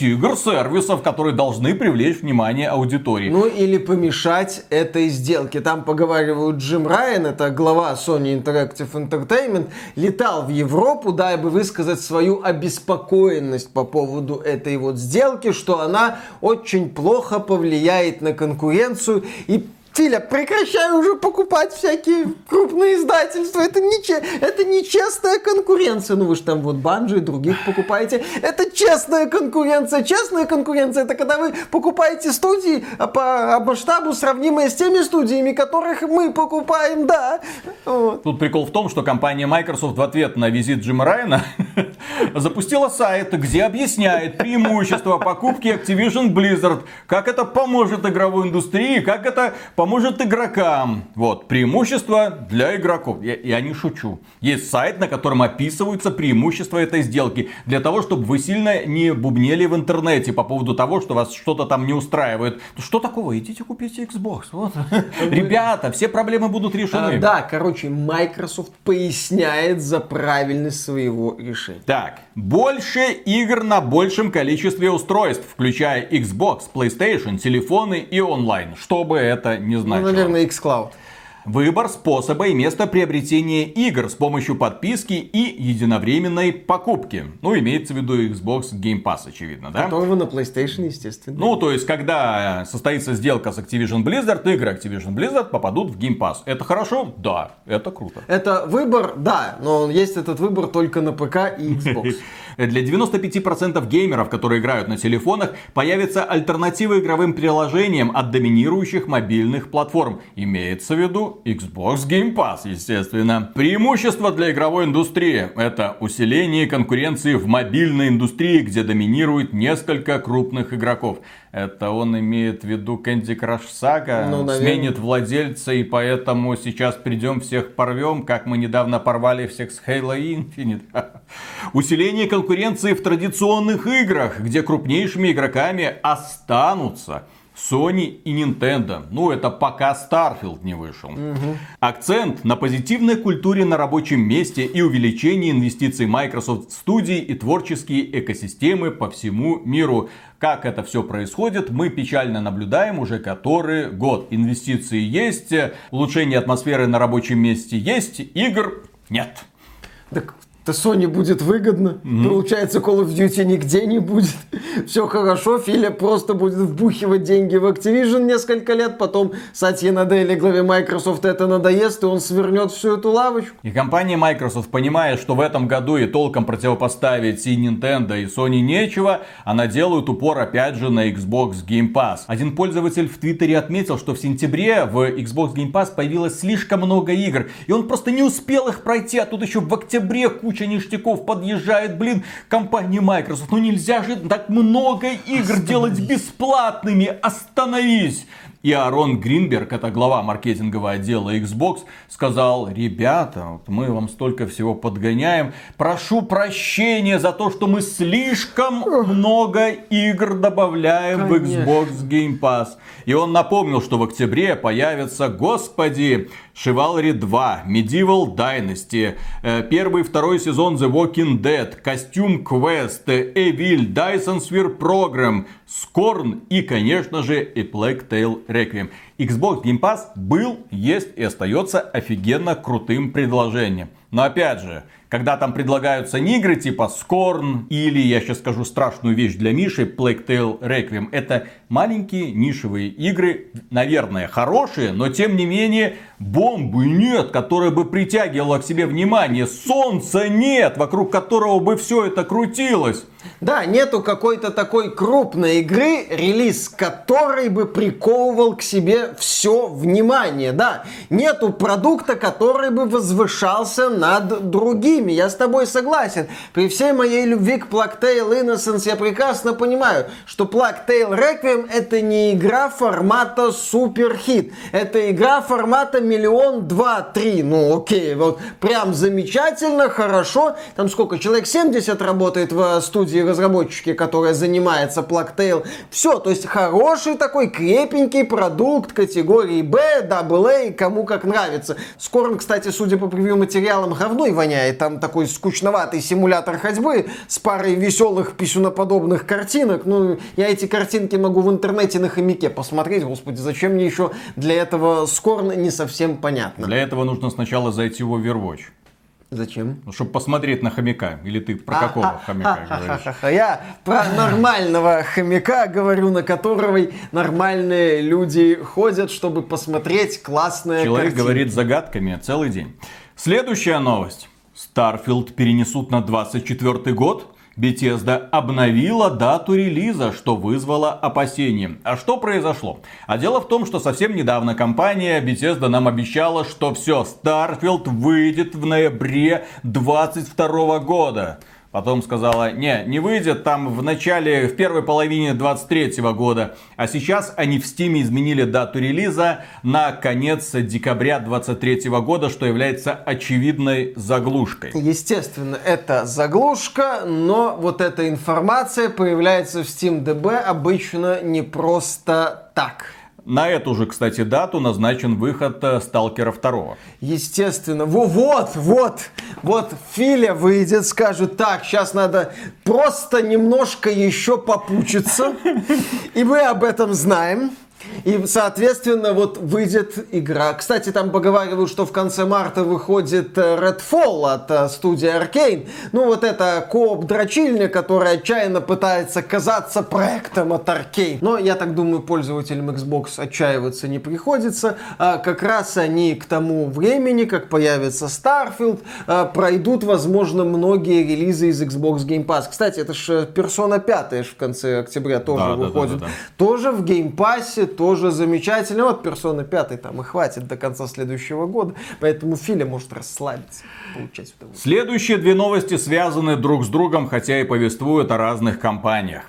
игр-сервисов, которые должны привлечь внимание аудитории. Ну или помешать этой сделке. Там поговаривают Джим Райан, это глава Sony Interactive Entertainment, летал в Европу, дабы высказать свою обеспокоенность по поводу этой вот сделки, что она очень плохо повлияет на конкуренцию и Филя, прекращай уже покупать всякие крупные издательства. Это, нече... это нечестная конкуренция. Ну вы же там вот банджи и других покупаете. Это честная конкуренция. Честная конкуренция это когда вы покупаете студии по масштабу сравнимые с теми студиями, которых мы покупаем, да. Вот. Тут прикол в том, что компания Microsoft в ответ на визит Джима Райана [laughs] запустила сайт, где объясняет преимущества покупки Activision Blizzard, как это поможет игровой индустрии, как это поможет игрокам. Вот, преимущества для игроков. Я, я не шучу. Есть сайт, на котором описываются преимущества этой сделки. Для того, чтобы вы сильно не бубнели в интернете по поводу того, что вас что-то там не устраивает. Что такого? Идите купите Xbox. Вот. [laughs] Ребята, все проблемы будут А, решены. да, короче, Microsoft поясняет за правильность своего решения. Так, больше игр на большем количестве устройств, включая Xbox, PlayStation, телефоны и онлайн. Что бы это ни Ну, значило. наверное, xCloud. Выбор способа и места приобретения игр с помощью подписки и единовременной покупки. Ну, имеется в виду Xbox Game Pass, очевидно, да? Которого на PlayStation, естественно. Ну, то есть, когда состоится сделка с Activision Blizzard, игры Activision Blizzard попадут в Game Pass. Это хорошо? Да, это круто. Это выбор, да, но есть этот выбор только на ПК и Xbox. [laughs] Для 95% геймеров, которые играют на телефонах, появятся альтернативы игровым приложениям от доминирующих мобильных платформ. Имеется в виду Xbox Game Pass, естественно. Преимущество для игровой индустрии – это усиление конкуренции в мобильной индустрии, где доминирует несколько крупных игроков. Это он имеет в виду Candy Crush Saga, Ну, наверное. сменит владельца, и поэтому сейчас придем всех порвем, как мы недавно порвали всех с Halo Infinite. [laughs] Усиление конкуренции в традиционных играх, где крупнейшими игроками останутся Sony и Nintendo. Ну, это пока Starfield не вышел. Акцент на позитивной культуре на рабочем месте и увеличении инвестиций Microsoft в студии и творческие экосистемы по всему миру. Как это все происходит, мы печально наблюдаем уже который год. Инвестиции есть, улучшение атмосферы на рабочем месте есть, игр нет. Так это Sony будет выгодно. Mm-hmm. Получается, Call of Duty нигде не будет. [laughs] Все хорошо, Филя просто будет вбухивать деньги в Activision несколько лет, потом Сатья Наделли, главе Microsoft, это надоест, и он свернет всю эту лавочку. И компания Microsoft, понимая, что в этом году и толком противопоставить и Nintendo, и Sony нечего, она делает упор опять же на Xbox Game Pass. Один пользователь в Твиттере отметил, что в сентябре в Xbox Game Pass появилось слишком много игр, и он просто не успел их пройти, а тут еще в октябре куча ништяков подъезжает, блин, компания Microsoft. Ну нельзя же так много игр Остановись. делать бесплатными. Остановись. И Арон Гринберг, это глава маркетингового отдела Xbox, сказал, ребята, вот мы вам столько всего подгоняем, прошу прощения за то, что мы слишком много игр добавляем Конечно. в Xbox Game Pass. И он напомнил, что в октябре появится, господи, Chivalry 2, Medieval Dynasty, э, первый и второй сезон The Walking Dead, Костюм Quest, Evil, Dyson Sphere Program, Scorn и, конечно же, A Plague Tale Requiem. Xbox Game Pass был, есть и остается офигенно крутым предложением. Но опять же, когда там предлагаются не игры типа Scorn или, я сейчас скажу страшную вещь для Миши, Plague Tale Requiem, это маленькие нишевые игры, наверное, хорошие, но тем не менее бомбы нет, которая бы притягивала к себе внимание, солнца нет, вокруг которого бы все это крутилось. Да, нету какой-то такой крупной игры, релиз которой бы приковывал к себе все внимание. Да, нету продукта, который бы возвышался над другими. Я с тобой согласен. При всей моей любви к Plague Innocence я прекрасно понимаю, что Plague Requiem это не игра формата суперхит. Это игра формата миллион, два, три. Ну окей, вот прям замечательно, хорошо. Там сколько, человек 70 работает в студии разработчики, которая занимается Plugtail. Все, то есть хороший такой крепенький продукт категории B, AA, кому как нравится. Скорм, кстати, судя по превью материалам, говной воняет. Там такой скучноватый симулятор ходьбы с парой веселых писюноподобных картинок. Ну, я эти картинки могу в интернете на хомяке посмотреть. Господи, зачем мне еще для этого Скорн, не совсем понятно. Для этого нужно сначала зайти в Overwatch. Зачем? Ну, чтобы посмотреть на хомяка. Или ты про какого хомяка говоришь? Я про нормального хомяка говорю, на которого нормальные люди ходят, чтобы посмотреть классные Человек говорит загадками целый день. Следующая новость. Starfield перенесут на 24 год. Bethesda обновила дату релиза, что вызвало опасения. А что произошло? А дело в том, что совсем недавно компания Bethesda нам обещала, что все, Starfield выйдет в ноябре 2022 года. Потом сказала, не, не выйдет там в начале, в первой половине 23 года. А сейчас они в Steam изменили дату релиза на конец декабря 23 года, что является очевидной заглушкой. Естественно, это заглушка, но вот эта информация появляется в SteamDB обычно не просто так. На эту же, кстати, дату назначен выход э, Сталкера 2. Естественно. Во, вот, вот, вот Филя выйдет, скажет, так, сейчас надо просто немножко еще попучиться. И мы об этом знаем. И, соответственно, вот выйдет игра. Кстати, там поговаривают, что в конце марта выходит э, Redfall от э, студии Arkane. Ну, вот это кооп дрочильня, которая отчаянно пытается казаться проектом от Arkane. Но, я так думаю, пользователям Xbox отчаиваться не приходится. А как раз они к тому времени, как появится Starfield, э, пройдут, возможно, многие релизы из Xbox Game Pass. Кстати, это же Persona 5 в конце октября тоже да, выходит. Да, да, да, да. Тоже в Game Pass тоже замечательно. Вот персона 5 там и хватит до конца следующего года. Поэтому Филя может расслабиться, получать Следующие две новости связаны друг с другом, хотя и повествуют о разных компаниях.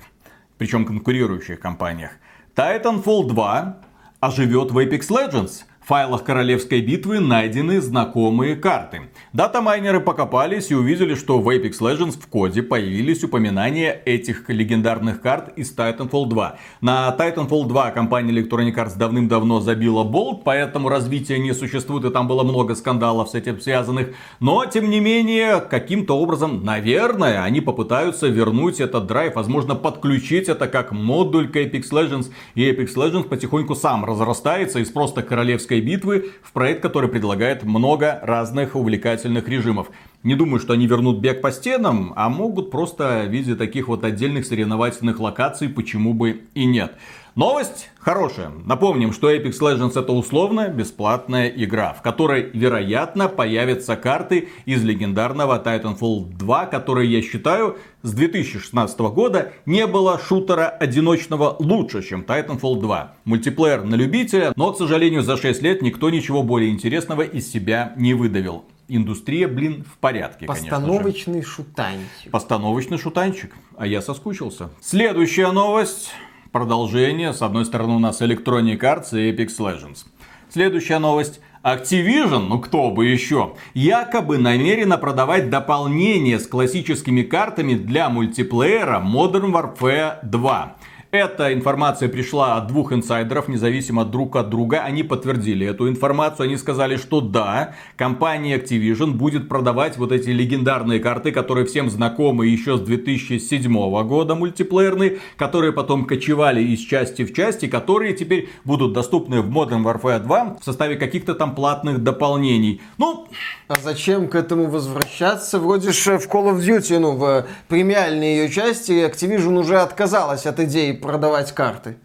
Причем конкурирующих компаниях. Titanfall 2 оживет в Apex Legends файлах королевской битвы найдены знакомые карты. Датамайнеры покопались и увидели, что в Apex Legends в коде появились упоминания этих легендарных карт из Titanfall 2. На Titanfall 2 компания Electronic Arts давным-давно забила болт, поэтому развития не существует и там было много скандалов с этим связанных. Но, тем не менее, каким-то образом, наверное, они попытаются вернуть этот драйв, возможно, подключить это как модуль к Apex Legends. И Apex Legends потихоньку сам разрастается из просто королевской битвы в проект, который предлагает много разных увлекательных режимов. Не думаю, что они вернут бег по стенам, а могут просто в виде таких вот отдельных соревновательных локаций, почему бы и нет. Новость хорошая. Напомним, что Apex Legends это условная бесплатная игра, в которой, вероятно, появятся карты из легендарного Titanfall 2, которые, я считаю, с 2016 года не было шутера одиночного лучше, чем Titanfall 2. Мультиплеер на любителя, но, к сожалению, за 6 лет никто ничего более интересного из себя не выдавил индустрия, блин, в порядке, Постановочный шутанчик. Постановочный шутанчик. А я соскучился. Следующая новость. Продолжение. С одной стороны у нас Electronic Arts и Apex Legends. Следующая новость. Activision, ну кто бы еще, якобы намерена продавать дополнение с классическими картами для мультиплеера Modern Warfare 2. Эта информация пришла от двух инсайдеров, независимо друг от друга. Они подтвердили эту информацию. Они сказали, что да, компания Activision будет продавать вот эти легендарные карты, которые всем знакомы еще с 2007 года, мультиплеерные, которые потом кочевали из части в части, которые теперь будут доступны в Modern Warfare 2 в составе каких-то там платных дополнений. Ну, а зачем к этому возвращаться? Вроде же в Call of Duty, ну, в премиальной ее части Activision уже отказалась от идеи продавать карты.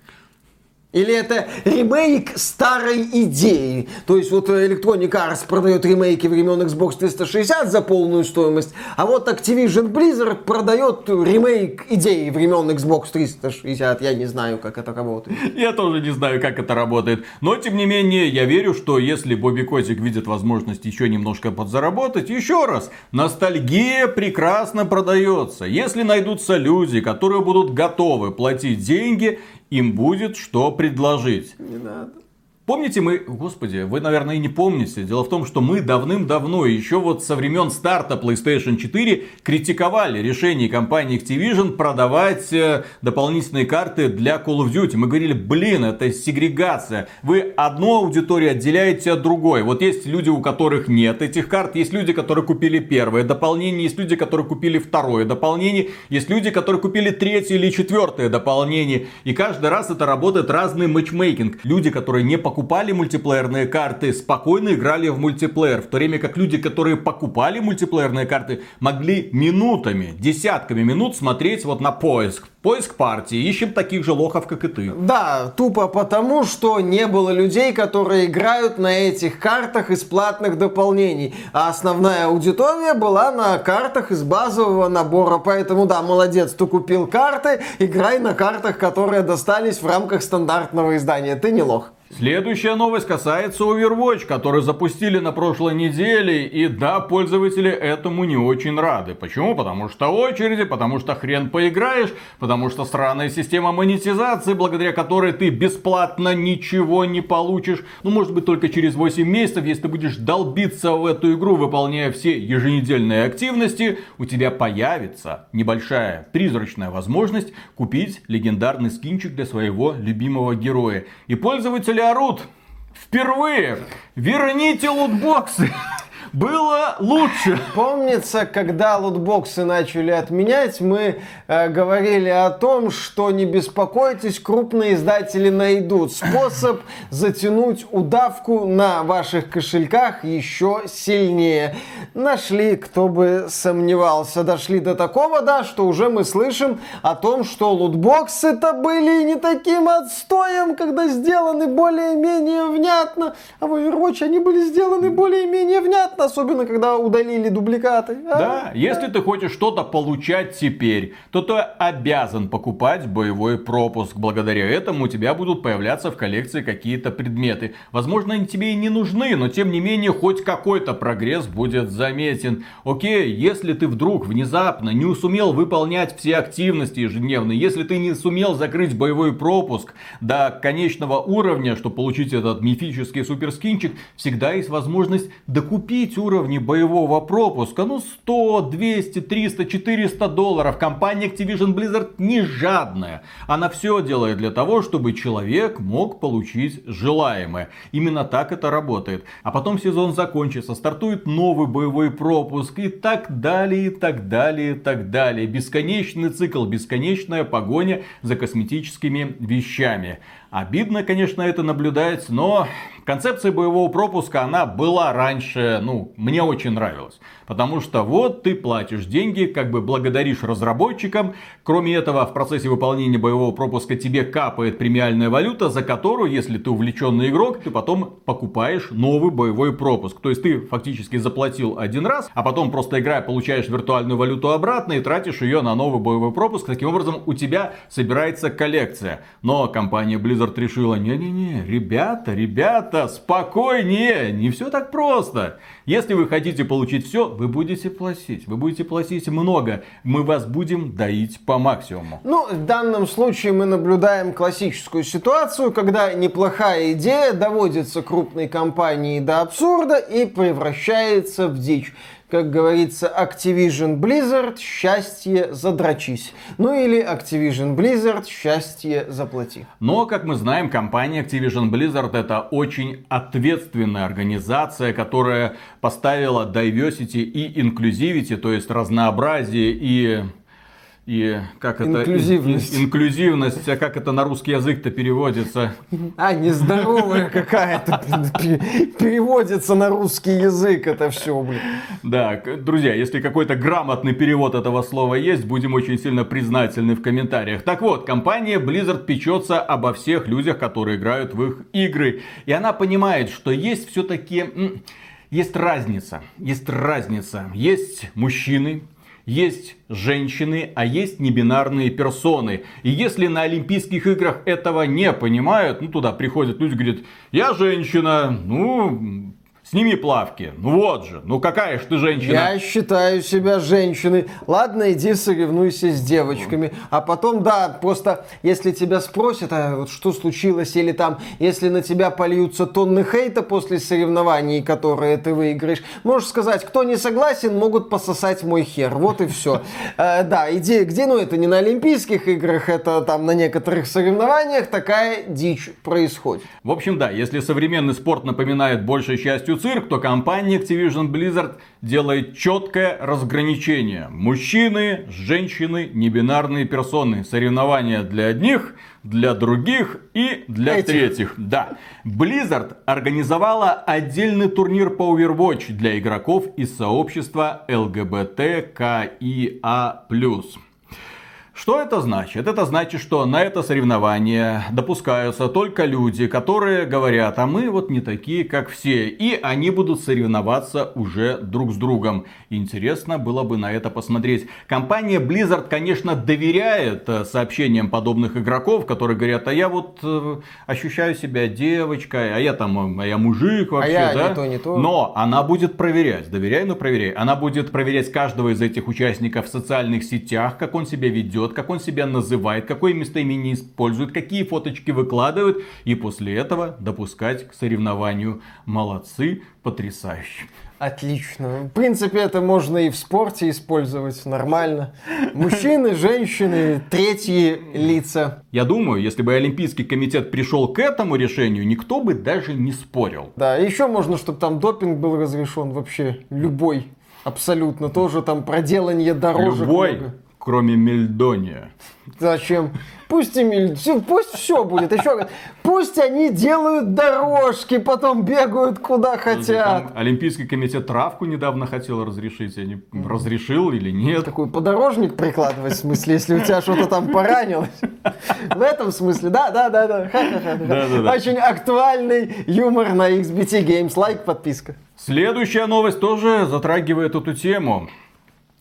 Или это ремейк старой идеи? То есть вот Electronic Arts продает ремейки времен Xbox 360 за полную стоимость, а вот Activision Blizzard продает ремейк идеи времен Xbox 360. Я не знаю, как это работает. Я тоже не знаю, как это работает. Но, тем не менее, я верю, что если Бобби Котик видит возможность еще немножко подзаработать, еще раз, ностальгия прекрасно продается. Если найдутся люди, которые будут готовы платить деньги, им будет что предложить. Не надо. Помните мы, господи, вы, наверное, и не помните. Дело в том, что мы давным-давно, еще вот со времен старта PlayStation 4, критиковали решение компании Activision продавать э, дополнительные карты для Call of Duty. Мы говорили, блин, это сегрегация. Вы одну аудиторию отделяете от другой. Вот есть люди, у которых нет этих карт, есть люди, которые купили первое дополнение, есть люди, которые купили второе дополнение, есть люди, которые купили третье или четвертое дополнение. И каждый раз это работает разный матчмейкинг. Люди, которые не покупают покупали мультиплеерные карты, спокойно играли в мультиплеер. В то время как люди, которые покупали мультиплеерные карты, могли минутами, десятками минут смотреть вот на поиск. Поиск партии. Ищем таких же лохов, как и ты. Да, тупо потому, что не было людей, которые играют на этих картах из платных дополнений. А основная аудитория была на картах из базового набора. Поэтому, да, молодец, ты купил карты, играй на картах, которые достались в рамках стандартного издания. Ты не лох. Следующая новость касается Overwatch, который запустили на прошлой неделе. И да, пользователи этому не очень рады. Почему? Потому что очереди, потому что хрен поиграешь, потому что странная система монетизации, благодаря которой ты бесплатно ничего не получишь. Ну, может быть, только через 8 месяцев, если ты будешь долбиться в эту игру, выполняя все еженедельные активности, у тебя появится небольшая призрачная возможность купить легендарный скинчик для своего любимого героя. И пользователи орут. Впервые верните лутбоксы было лучше. Помнится, когда лутбоксы начали отменять, мы э, говорили о том, что не беспокойтесь, крупные издатели найдут способ затянуть удавку на ваших кошельках еще сильнее. Нашли, кто бы сомневался. Дошли до такого, да, что уже мы слышим о том, что лутбоксы-то были не таким отстоем, когда сделаны более-менее внятно. А в Overwatch они были сделаны более-менее внятно особенно когда удалили дубликаты. А? Да, если ты хочешь что-то получать теперь, то ты обязан покупать боевой пропуск. Благодаря этому у тебя будут появляться в коллекции какие-то предметы. Возможно, они тебе и не нужны, но тем не менее хоть какой-то прогресс будет заметен. Окей, если ты вдруг внезапно не сумел выполнять все активности ежедневные, если ты не сумел закрыть боевой пропуск до конечного уровня, чтобы получить этот мифический суперскинчик, всегда есть возможность докупить купить уровни боевого пропуска, ну 100, 200, 300, 400 долларов. Компания Activision Blizzard не жадная. Она все делает для того, чтобы человек мог получить желаемое. Именно так это работает. А потом сезон закончится, стартует новый боевой пропуск и так далее, и так далее, и так далее. Бесконечный цикл, бесконечная погоня за косметическими вещами. Обидно, конечно, это наблюдать, но концепция боевого пропуска, она была раньше, ну, мне очень нравилась. Потому что вот ты платишь деньги, как бы благодаришь разработчикам. Кроме этого, в процессе выполнения боевого пропуска тебе капает премиальная валюта, за которую, если ты увлеченный игрок, ты потом покупаешь новый боевой пропуск. То есть ты фактически заплатил один раз, а потом просто играя получаешь виртуальную валюту обратно и тратишь ее на новый боевой пропуск. Таким образом, у тебя собирается коллекция. Но компания Blizzard решила, не-не-не, ребята, ребята, спокойнее, не все так просто. Если вы хотите получить все, вы будете платить. Вы будете платить много. Мы вас будем доить по максимуму. Ну, в данном случае мы наблюдаем классическую ситуацию, когда неплохая идея доводится крупной компанией до абсурда и превращается в дичь как говорится, Activision Blizzard, счастье задрачись. Ну или Activision Blizzard, счастье заплати. Но, как мы знаем, компания Activision Blizzard это очень ответственная организация, которая поставила diversity и inclusivity, то есть разнообразие и и как это... Инклюзивность. Инклюзивность, а как это на русский язык-то переводится? А, нездоровая какая-то переводится на русский язык это все, блин. Да, друзья, если какой-то грамотный перевод этого слова есть, будем очень сильно признательны в комментариях. Так вот, компания Blizzard печется обо всех людях, которые играют в их игры. И она понимает, что есть все-таки... Есть разница, есть разница. Есть мужчины, есть женщины, а есть небинарные персоны. И если на Олимпийских играх этого не понимают, ну туда приходят люди, говорят, я женщина, ну Сними плавки. Ну вот же. Ну какая ж ты женщина. Я считаю себя женщиной. Ладно, иди соревнуйся с девочками. А потом, да, просто если тебя спросят, а вот что случилось, или там, если на тебя польются тонны хейта после соревнований, которые ты выиграешь, можешь сказать, кто не согласен, могут пососать мой хер. Вот и все. [laughs] Э, да, иди, где, ну это не на Олимпийских играх, это там на некоторых соревнованиях такая дичь происходит. В общем, да, если современный спорт напоминает большей частью цирк, то компания Activision Blizzard делает четкое разграничение. Мужчины, женщины, небинарные персоны. Соревнования для одних, для других и для Этих. третьих. Да. Blizzard организовала отдельный турнир по Overwatch для игроков из сообщества ЛГБТКИА+. Что это значит? Это значит, что на это соревнование допускаются только люди, которые говорят, а мы вот не такие, как все. И они будут соревноваться уже друг с другом. Интересно было бы на это посмотреть. Компания Blizzard, конечно, доверяет э, сообщениям подобных игроков, которые говорят, а я вот э, ощущаю себя девочкой, а я там, а я мужик вообще, а я да? Не то, не то. Но она будет проверять, доверяй, но проверяй. Она будет проверять каждого из этих участников в социальных сетях, как он себя ведет ведет, как он себя называет, какое местоимение использует, какие фоточки выкладывает. И после этого допускать к соревнованию. Молодцы, потрясающе. Отлично. В принципе, это можно и в спорте использовать нормально. Мужчины, женщины, третьи лица. Я думаю, если бы Олимпийский комитет пришел к этому решению, никто бы даже не спорил. Да, еще можно, чтобы там допинг был разрешен вообще любой. Абсолютно. Тоже там проделание дорожек. Любой. Много кроме Мельдония. Зачем? Пусть и Мельд... пусть все будет. Еще пусть они делают дорожки, потом бегают куда хотят. Там Олимпийский комитет травку недавно хотел разрешить. Я не разрешил или нет. Такой подорожник прикладывать, в смысле, если у тебя что-то там поранилось. В этом смысле, да, да, да, да. Очень актуальный юмор на XBT Games. Лайк, подписка. Следующая новость тоже затрагивает эту тему.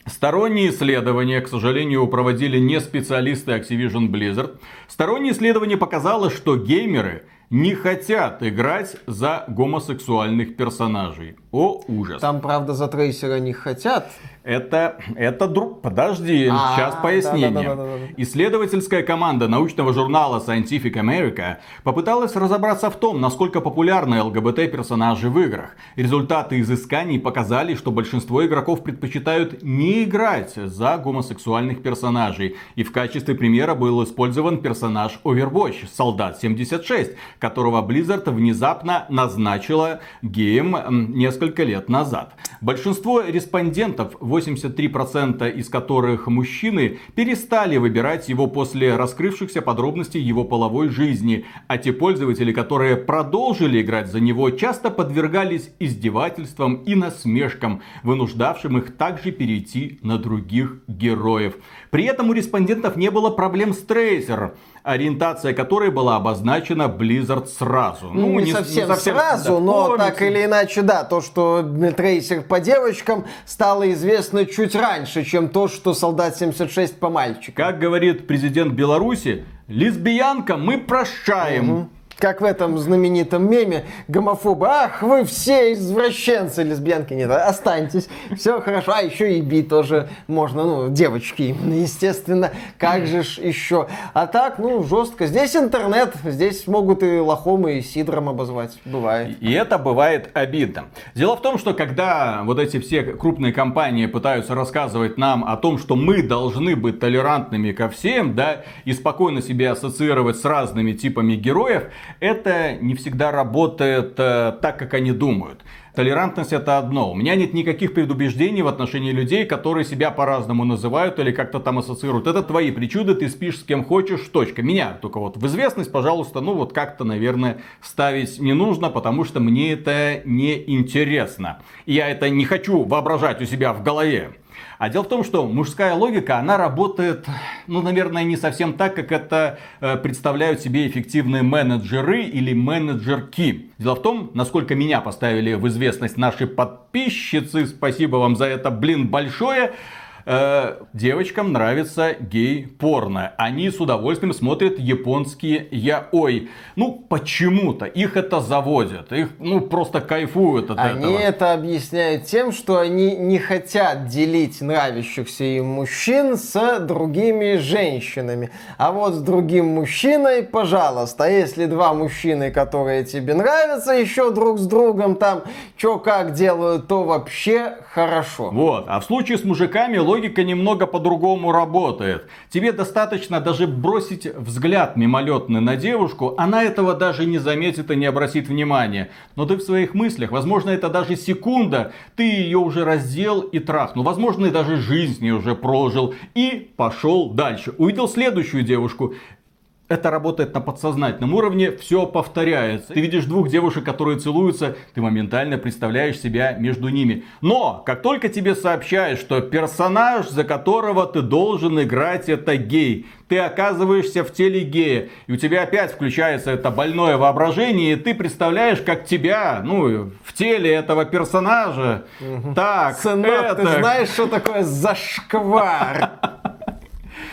Сторонние исследования, к сожалению, проводили не специалисты Activision Blizzard. Стороннее исследование показало, что геймеры не хотят играть за гомосексуальных персонажей. О, ужас. Там, правда, за трейсера не хотят. Это, это друг... Подожди, а, сейчас пояснение. Да, да, да, да, да. Исследовательская команда научного журнала Scientific America попыталась разобраться в том, насколько популярны ЛГБТ-персонажи в играх. Результаты изысканий показали, что большинство игроков предпочитают не играть за гомосексуальных персонажей. И в качестве примера был использован персонаж Overwatch, Солдат 76, которого Blizzard внезапно назначила геем несколько лет назад. Большинство респондентов, 83% из которых мужчины, перестали выбирать его после раскрывшихся подробностей его половой жизни, а те пользователи, которые продолжили играть за него, часто подвергались издевательствам и насмешкам, вынуждавшим их также перейти на других героев. При этом у респондентов не было проблем с трейсер ориентация которой была обозначена Blizzard сразу. Ну, ну не, не, совсем, не совсем сразу, да, но помните. так или иначе, да, то, что трейсер по девочкам стало известно чуть раньше, чем то, что Солдат 76 по мальчикам. Как говорит президент Беларуси, лесбиянка мы прощаем. Угу как в этом знаменитом меме гомофобы. Ах, вы все извращенцы, лесбиянки. Нет, останьтесь. Все хорошо. А еще и би тоже можно. Ну, девочки именно, естественно. Как же ж еще. А так, ну, жестко. Здесь интернет. Здесь могут и лохом, и сидром обозвать. Бывает. И это бывает обидно. Дело в том, что когда вот эти все крупные компании пытаются рассказывать нам о том, что мы должны быть толерантными ко всем, да, и спокойно себя ассоциировать с разными типами героев, это не всегда работает э, так, как они думают. Толерантность это одно. У меня нет никаких предубеждений в отношении людей, которые себя по-разному называют или как-то там ассоциируют. Это твои причуды, ты спишь с кем хочешь, точка. Меня только вот в известность, пожалуйста, ну вот как-то, наверное, ставить не нужно, потому что мне это не интересно. Я это не хочу воображать у себя в голове. А дело в том, что мужская логика, она работает, ну, наверное, не совсем так, как это э, представляют себе эффективные менеджеры или менеджерки. Дело в том, насколько меня поставили в известность наши подписчицы, спасибо вам за это, блин, большое э, девочкам нравится гей-порно. Они с удовольствием смотрят японские яой. Ну, почему-то их это заводит. Их, ну, просто кайфуют от они этого. Они это объясняют тем, что они не хотят делить нравящихся им мужчин с другими женщинами. А вот с другим мужчиной, пожалуйста, а если два мужчины, которые тебе нравятся, еще друг с другом там, что как делают, то вообще хорошо. Вот. А в случае с мужиками логика немного по-другому работает. Тебе достаточно даже бросить взгляд мимолетный на девушку, она этого даже не заметит и не обратит внимания. Но ты в своих мыслях, возможно, это даже секунда, ты ее уже раздел и трахнул. Возможно, и даже жизнь с ней уже прожил. И пошел дальше. Увидел следующую девушку это работает на подсознательном уровне, все повторяется. Ты видишь двух девушек, которые целуются, ты моментально представляешь себя между ними. Но, как только тебе сообщают, что персонаж, за которого ты должен играть, это гей, ты оказываешься в теле гея, и у тебя опять включается это больное воображение, и ты представляешь, как тебя, ну, в теле этого персонажа, угу. так, Сынок, это... ты знаешь, что такое зашквар?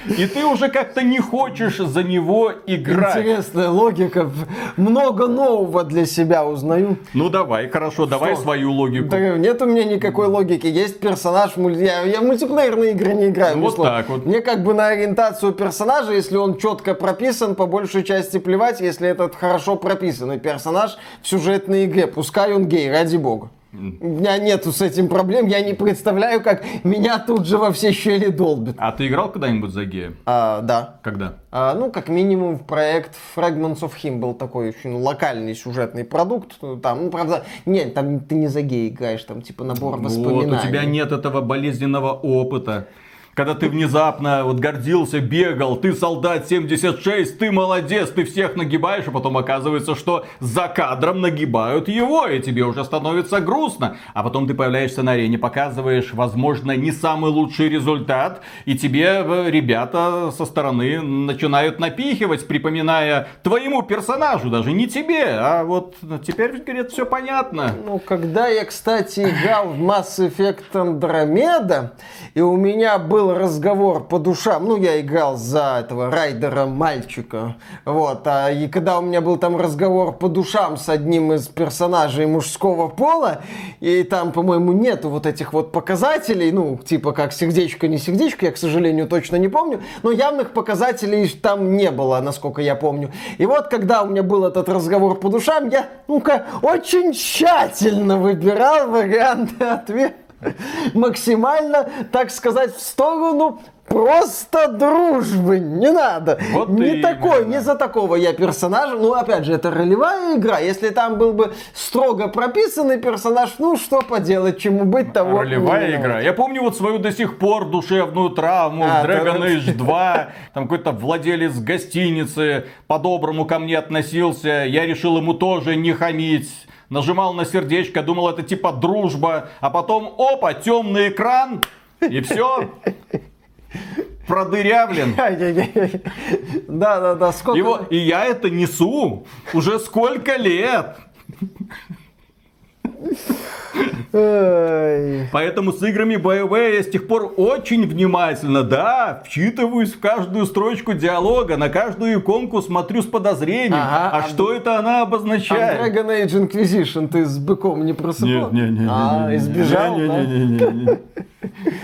И ты уже как-то не хочешь за него играть. Интересная логика. Много нового для себя узнаю. Ну давай, хорошо, давай Что? свою логику. Да, нет у меня никакой логики. Есть персонаж, я, я мультиплеерные игры не играю. Вот так вот. Мне как бы на ориентацию персонажа, если он четко прописан, по большей части плевать, если этот хорошо прописанный персонаж в сюжетной игре. Пускай он гей, ради бога. У меня нету с этим проблем, я не представляю, как меня тут же во все щели долбит. А ты играл когда-нибудь за гея? А, да. Когда? А, ну, как минимум, в проект Fragments of Him был такой очень локальный сюжетный продукт. Там, ну, правда, нет, там ты не за гея играешь, там типа набор воспоминаний. Вот, у тебя нет этого болезненного опыта когда ты внезапно вот гордился, бегал, ты солдат 76, ты молодец, ты всех нагибаешь, а потом оказывается, что за кадром нагибают его, и тебе уже становится грустно. А потом ты появляешься на арене, показываешь, возможно, не самый лучший результат, и тебе э, ребята со стороны начинают напихивать, припоминая твоему персонажу, даже не тебе, а вот теперь, говорит, все понятно. Ну, когда я, кстати, играл в Mass Effect Andromeda, и у меня был разговор по душам, ну, я играл за этого райдера мальчика, вот, а и когда у меня был там разговор по душам с одним из персонажей мужского пола, и там, по-моему, нету вот этих вот показателей, ну, типа как сердечко, не сердечко, я, к сожалению, точно не помню, но явных показателей там не было, насколько я помню. И вот, когда у меня был этот разговор по душам, я, ну-ка, очень тщательно выбирал варианты ответа максимально, так сказать, в сторону Просто дружбы не надо. Вот не именно. такой, не за такого я персонажа. Ну, опять же, это ролевая игра. Если там был бы строго прописанный персонаж, ну, что поделать, чему быть, того Ролевая игра. Я помню вот свою до сих пор душевную травму А, в Dragon да. Age 2. Там какой-то владелец гостиницы по-доброму ко мне относился. Я решил ему тоже не хамить. Нажимал на сердечко, думал это типа дружба. А потом, опа, темный экран. И все. Продырявлен. Ай-яй-яй. Да-да-да, сколько... И, вот- и я это несу уже сколько лет. Поэтому с играми BioWare я с тех пор очень внимательно, да, вчитываюсь в каждую строчку диалога, на каждую иконку смотрю с подозрением. Ага, а, а что это она А обозначает? Dragon Age Inquisition ты с быком не просыпал? А, избежал, да? Не-не-не-не-не-не.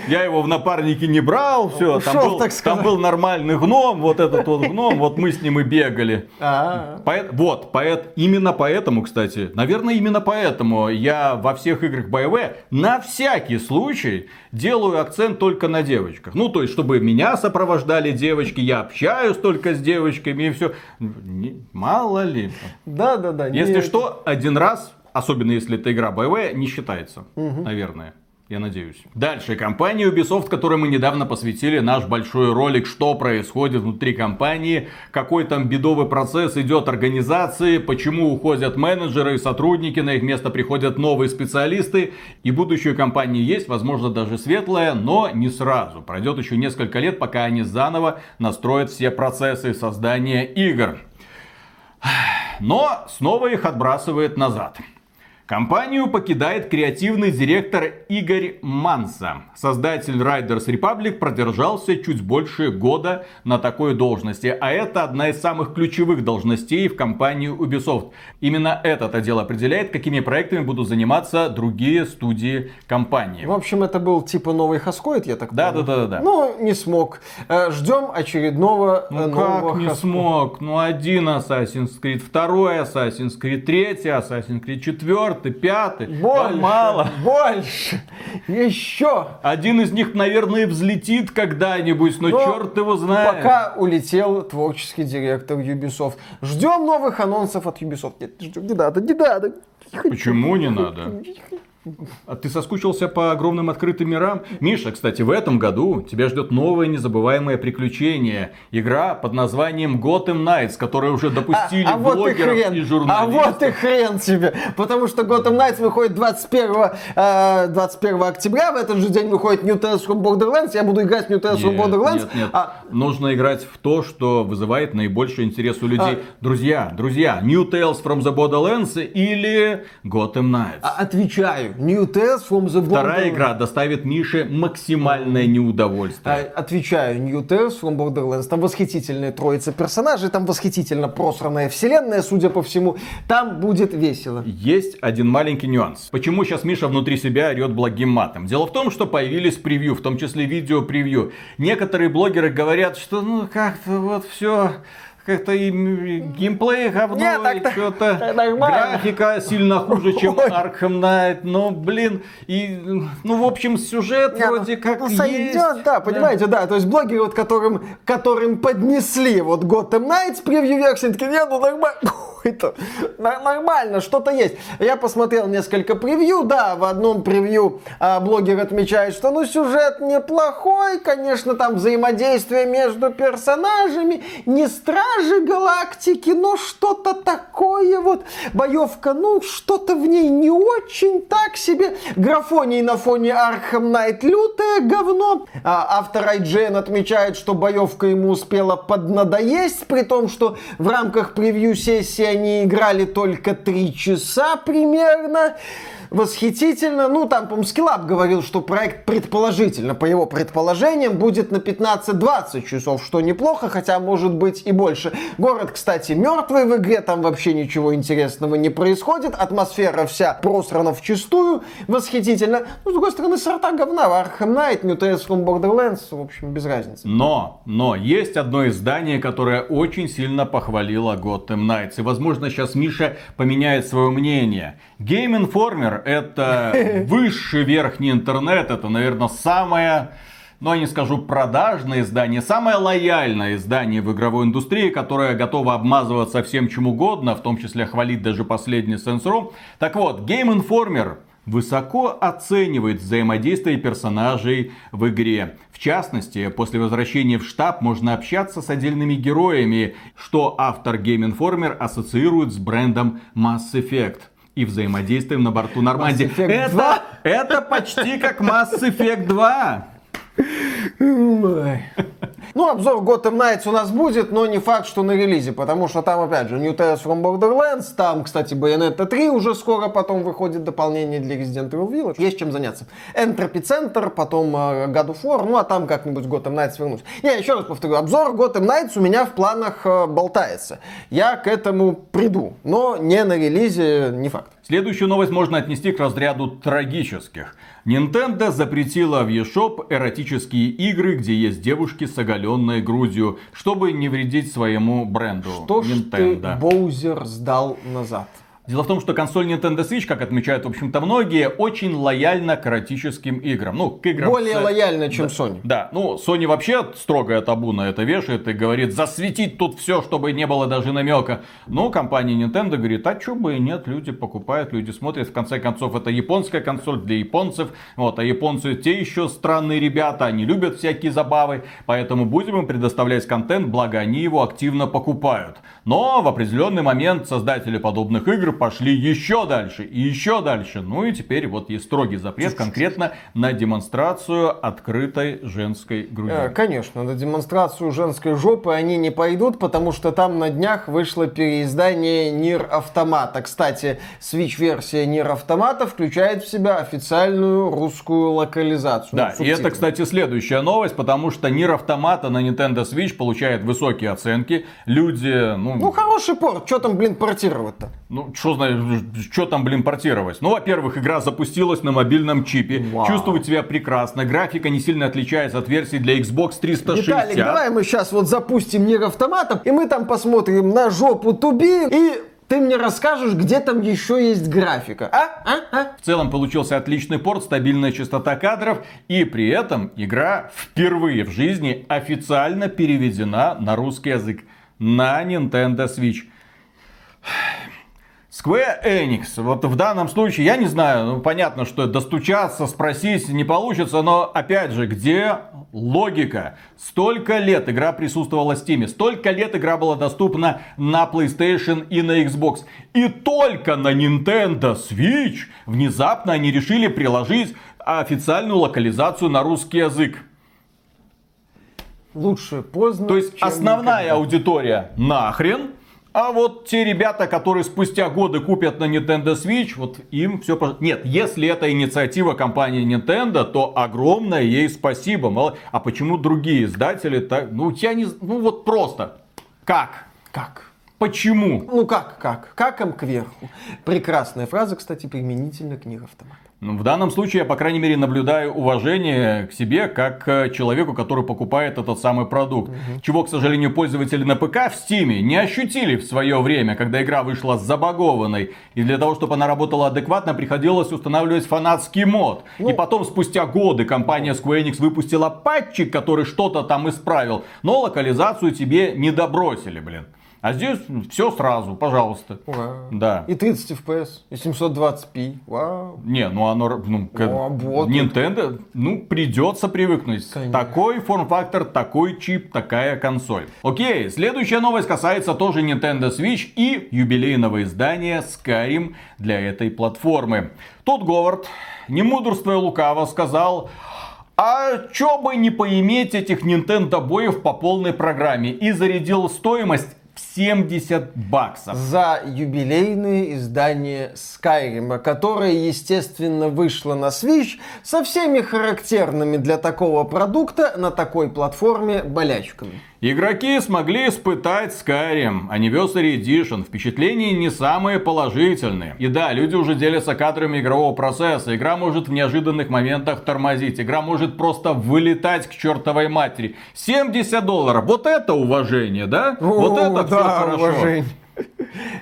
Я его в напарники не брал, все, там был, там был нормальный гном, вот этот вот гном, вот мы с ним и бегали. А, вот, именно поэтому, кстати, наверное, именно поэтому я во всех играх BioWare на всякий случай делаю акцент только на девочках. Ну, то есть, чтобы меня сопровождали девочки, я общаюсь только с девочками и все. Мало ли. Да-да-да. Если не- что, один раз, особенно если это игра BioWare, не считается, наверное. Я надеюсь. Дальше. Компания Ubisoft, которой мы недавно посвятили наш большой ролик, что происходит внутри компании, какой там бедовый процесс идет организации, почему уходят менеджеры и сотрудники, на их место приходят новые специалисты. И будущее компании есть, возможно, даже светлое, но не сразу. Пройдет еще несколько лет, пока они заново настроят все процессы создания игр. Но снова их отбрасывает назад. Компанию покидает креативный директор Игорь Манса. Создатель Riders Republic продержался чуть больше года на такой должности. А это одна из самых ключевых должностей в компании Ubisoft. Именно этот отдел определяет, какими проектами будут заниматься другие студии компании. В общем, это был типа новый Хаскоид, я так Да, понял. да, да, да. Ну, не смог. Э, Ждем очередного э, Ну нового как не смог? Ну один Assassin's Creed, второй Assassin's Creed, третий Assassin's Creed, четвертый, пятый. Больше, мало. больше, еще. Один из них, наверное, взлетит когда-нибудь, но, Но черт его знает. Пока улетел творческий директор Ubisoft. Ждем новых анонсов от Ubisoft. Нет, ждем, не надо, не надо. Почему не надо? А ты соскучился по огромным открытым мирам? Миша, кстати, в этом году тебя ждет новое незабываемое приключение. Игра под названием Gotham Knights, которую уже допустили а, а вот и хрен, и а журналистов. вот и хрен тебе, потому что Gotham Knights выходит 21, э, 21 октября, в этот же день выходит New Tales from Borderlands, я буду играть в New Tales from Borderlands, нет, нет. а Нужно играть в то, что вызывает наибольший интерес у людей. Друзья, друзья, New Tales from the Borderlands или Gotham Knights. А, Отвечаю. New Tales from the Вторая Borderlands. игра доставит Мише максимальное неудовольствие. А, Отвечаю, New Tales from Borderlands. Там восхитительная троица персонажей, там восхитительно просранная вселенная, судя по всему. Там будет весело. Есть один маленький нюанс. Почему сейчас Миша внутри себя орет благим матом? Дело в том, что появились превью, в том числе видео-превью. Некоторые блогеры говорят, что ну как-то вот все как-то и м, геймплей говно, Не, так- и что-то графика сильно хуже, чем Ой. Arkham Knight, но, блин, и, ну, в общем, сюжет Не, ну, вроде как ну, есть. сойдет, да, понимаете, да. То есть блогеры, вот, которым, которым поднесли вот Gotham Knights превью-версии, такие, не, ну нормально, [laughs] это нормально, что-то есть. Я посмотрел несколько превью, да, в одном превью а, блогер отмечает, что ну сюжет неплохой, конечно, там взаимодействие между персонажами, не стражи галактики, но что-то такое вот, боевка, ну что-то в ней не очень так себе, графоний на фоне Arkham Knight лютое говно. А, автор IGN отмечает, что боевка ему успела поднадоесть, при том, что в рамках превью-сессии они играли только три часа примерно. Восхитительно. Ну, там, по-моему, говорил, что проект предположительно, по его предположениям, будет на 15-20 часов, что неплохо, хотя может быть и больше. Город, кстати, мертвый в игре, там вообще ничего интересного не происходит, атмосфера вся просрана вчистую, восхитительно. Ну, с другой стороны, сорта говна, Arkham Knight, New Tales from Borderlands, в общем, без разницы. Но, но, есть одно издание, которое очень сильно похвалило Gotham Knights. И, возможно, сейчас Миша поменяет свое мнение. Game Informer это [laughs] высший верхний интернет. Это, наверное, самая но я не скажу продажное издание, самое лояльное издание в игровой индустрии, которое готово обмазываться всем чем угодно, в том числе хвалить даже последний Sensor. Так вот, Game Informer высоко оценивает взаимодействие персонажей в игре. В частности, после возвращения в штаб можно общаться с отдельными героями, что автор Game Informer ассоциирует с брендом Mass Effect и взаимодействием на борту Нормандии. Это, 2? это почти как Mass Effect 2. Ну, обзор Gotham Knights у нас будет, но не факт, что на релизе, потому что там, опять же, New Tales from Borderlands, там, кстати, Bayonetta 3 уже скоро потом выходит дополнение для Resident Evil Village. Есть чем заняться. Entropy Center, потом э, God of War, ну, а там как-нибудь Gotham Knights вернусь. Не, еще раз повторю, обзор Gotham Knights у меня в планах э, болтается. Я к этому приду, но не на релизе, не факт. Следующую новость можно отнести к разряду трагических. Nintendo запретила в eShop эротические игры, где есть девушки с оголенной грудью, чтобы не вредить своему бренду То, что ты Nintendo. Боузер сдал назад. Дело в том, что консоль Nintendo Switch, как отмечают, в общем-то, многие, очень лояльна к эротическим играм. Ну, к играм Более с- лояльно, чем Sony. Да, ну, Sony вообще строгое табу на это вешает и говорит, засветить тут все, чтобы не было даже намека. Но компания Nintendo говорит, а чё бы и нет, люди покупают, люди смотрят. В конце концов, это японская консоль для японцев. Вот, а японцы те еще странные ребята, они любят всякие забавы. Поэтому будем им предоставлять контент, благо они его активно покупают. Но в определенный момент создатели подобных игр пошли еще дальше и еще дальше. Ну и теперь вот есть строгий запрет конкретно на демонстрацию открытой женской груди. Э, Конечно, на демонстрацию женской жопы они не пойдут, потому что там на днях вышло переиздание Нир Автомата. Кстати, Switch-версия Нир Автомата включает в себя официальную русскую локализацию. Да, Ну, и это, кстати, следующая новость, потому что Нир Автомата на Nintendo Switch получает высокие оценки. Люди, ну, Ну, хороший порт, что там, блин, портировать-то? ну, что знаешь, что там, блин, портировать? Ну, во-первых, игра запустилась на мобильном чипе, Вау. чувствует себя прекрасно, графика не сильно отличается от версии для Xbox 360. Виталик, давай мы сейчас вот запустим Нир Автомата, и мы там посмотрим на жопу Туби, и ты мне расскажешь, где там еще есть графика. А? А? А? В целом получился отличный порт, стабильная частота кадров, и при этом игра впервые в жизни официально переведена на русский язык на Nintendo Switch. Square Enix, вот в данном случае, я не знаю, ну понятно, что достучаться, спросить не получится, но опять же, где логика? Столько лет игра присутствовала в Steam, столько лет игра была доступна на PlayStation и на Xbox. И только на Nintendo Switch внезапно они решили приложить официальную локализацию на русский язык. Лучше поздно, То есть основная никогда. аудитория нахрен, а вот те ребята, которые спустя годы купят на Nintendo Switch, вот им все... Нет, если это инициатива компании Nintendo, то огромное ей спасибо. Мало- А почему другие издатели так... Ну, я не... Ну, вот просто. Как? Как? Почему? Ну как, как? Каком кверху. Прекрасная фраза, кстати, применительно к Нир Автомата. Ну, В данном случае я, по крайней мере, наблюдаю уважение к себе, как к человеку, который покупает этот самый продукт. Чего, к сожалению, пользователи на ПК в Стиме не ощутили в свое время, когда игра вышла забагованной. И для того, чтобы она работала адекватно, приходилось устанавливать фанатский мод. И потом, спустя годы, компания Square Enix выпустила патчик, который что-то там исправил. Но локализацию тебе не добросили, блин. А здесь все сразу, пожалуйста. Ура. Да. И 30 FPS, и 720p. Вау. Не, ну оно, ну, к- О, вот. Nintendo, ну, придется привыкнуть. Конечно. Такой форм-фактор, такой чип, такая консоль. Окей, следующая новость касается тоже Nintendo Switch и юбилейного издания Skyrim для этой платформы. Тот Говард, не мудрствуя лукаво, сказал... А чё бы не поиметь этих Nintendo боев по полной программе и зарядил стоимость 70 баксов. За юбилейное издание Skyrim, которое, естественно, вышло на Switch со всеми характерными для такого продукта на такой платформе болячками. Игроки смогли испытать Skyrim Anniversary Edition. Впечатления не самые положительные. И да, люди уже делятся кадрами игрового процесса. Игра может в неожиданных моментах тормозить. Игра может просто вылетать к чертовой матери. 70 долларов. Вот это уважение, да? вот О, это всё да, хорошо. уважение.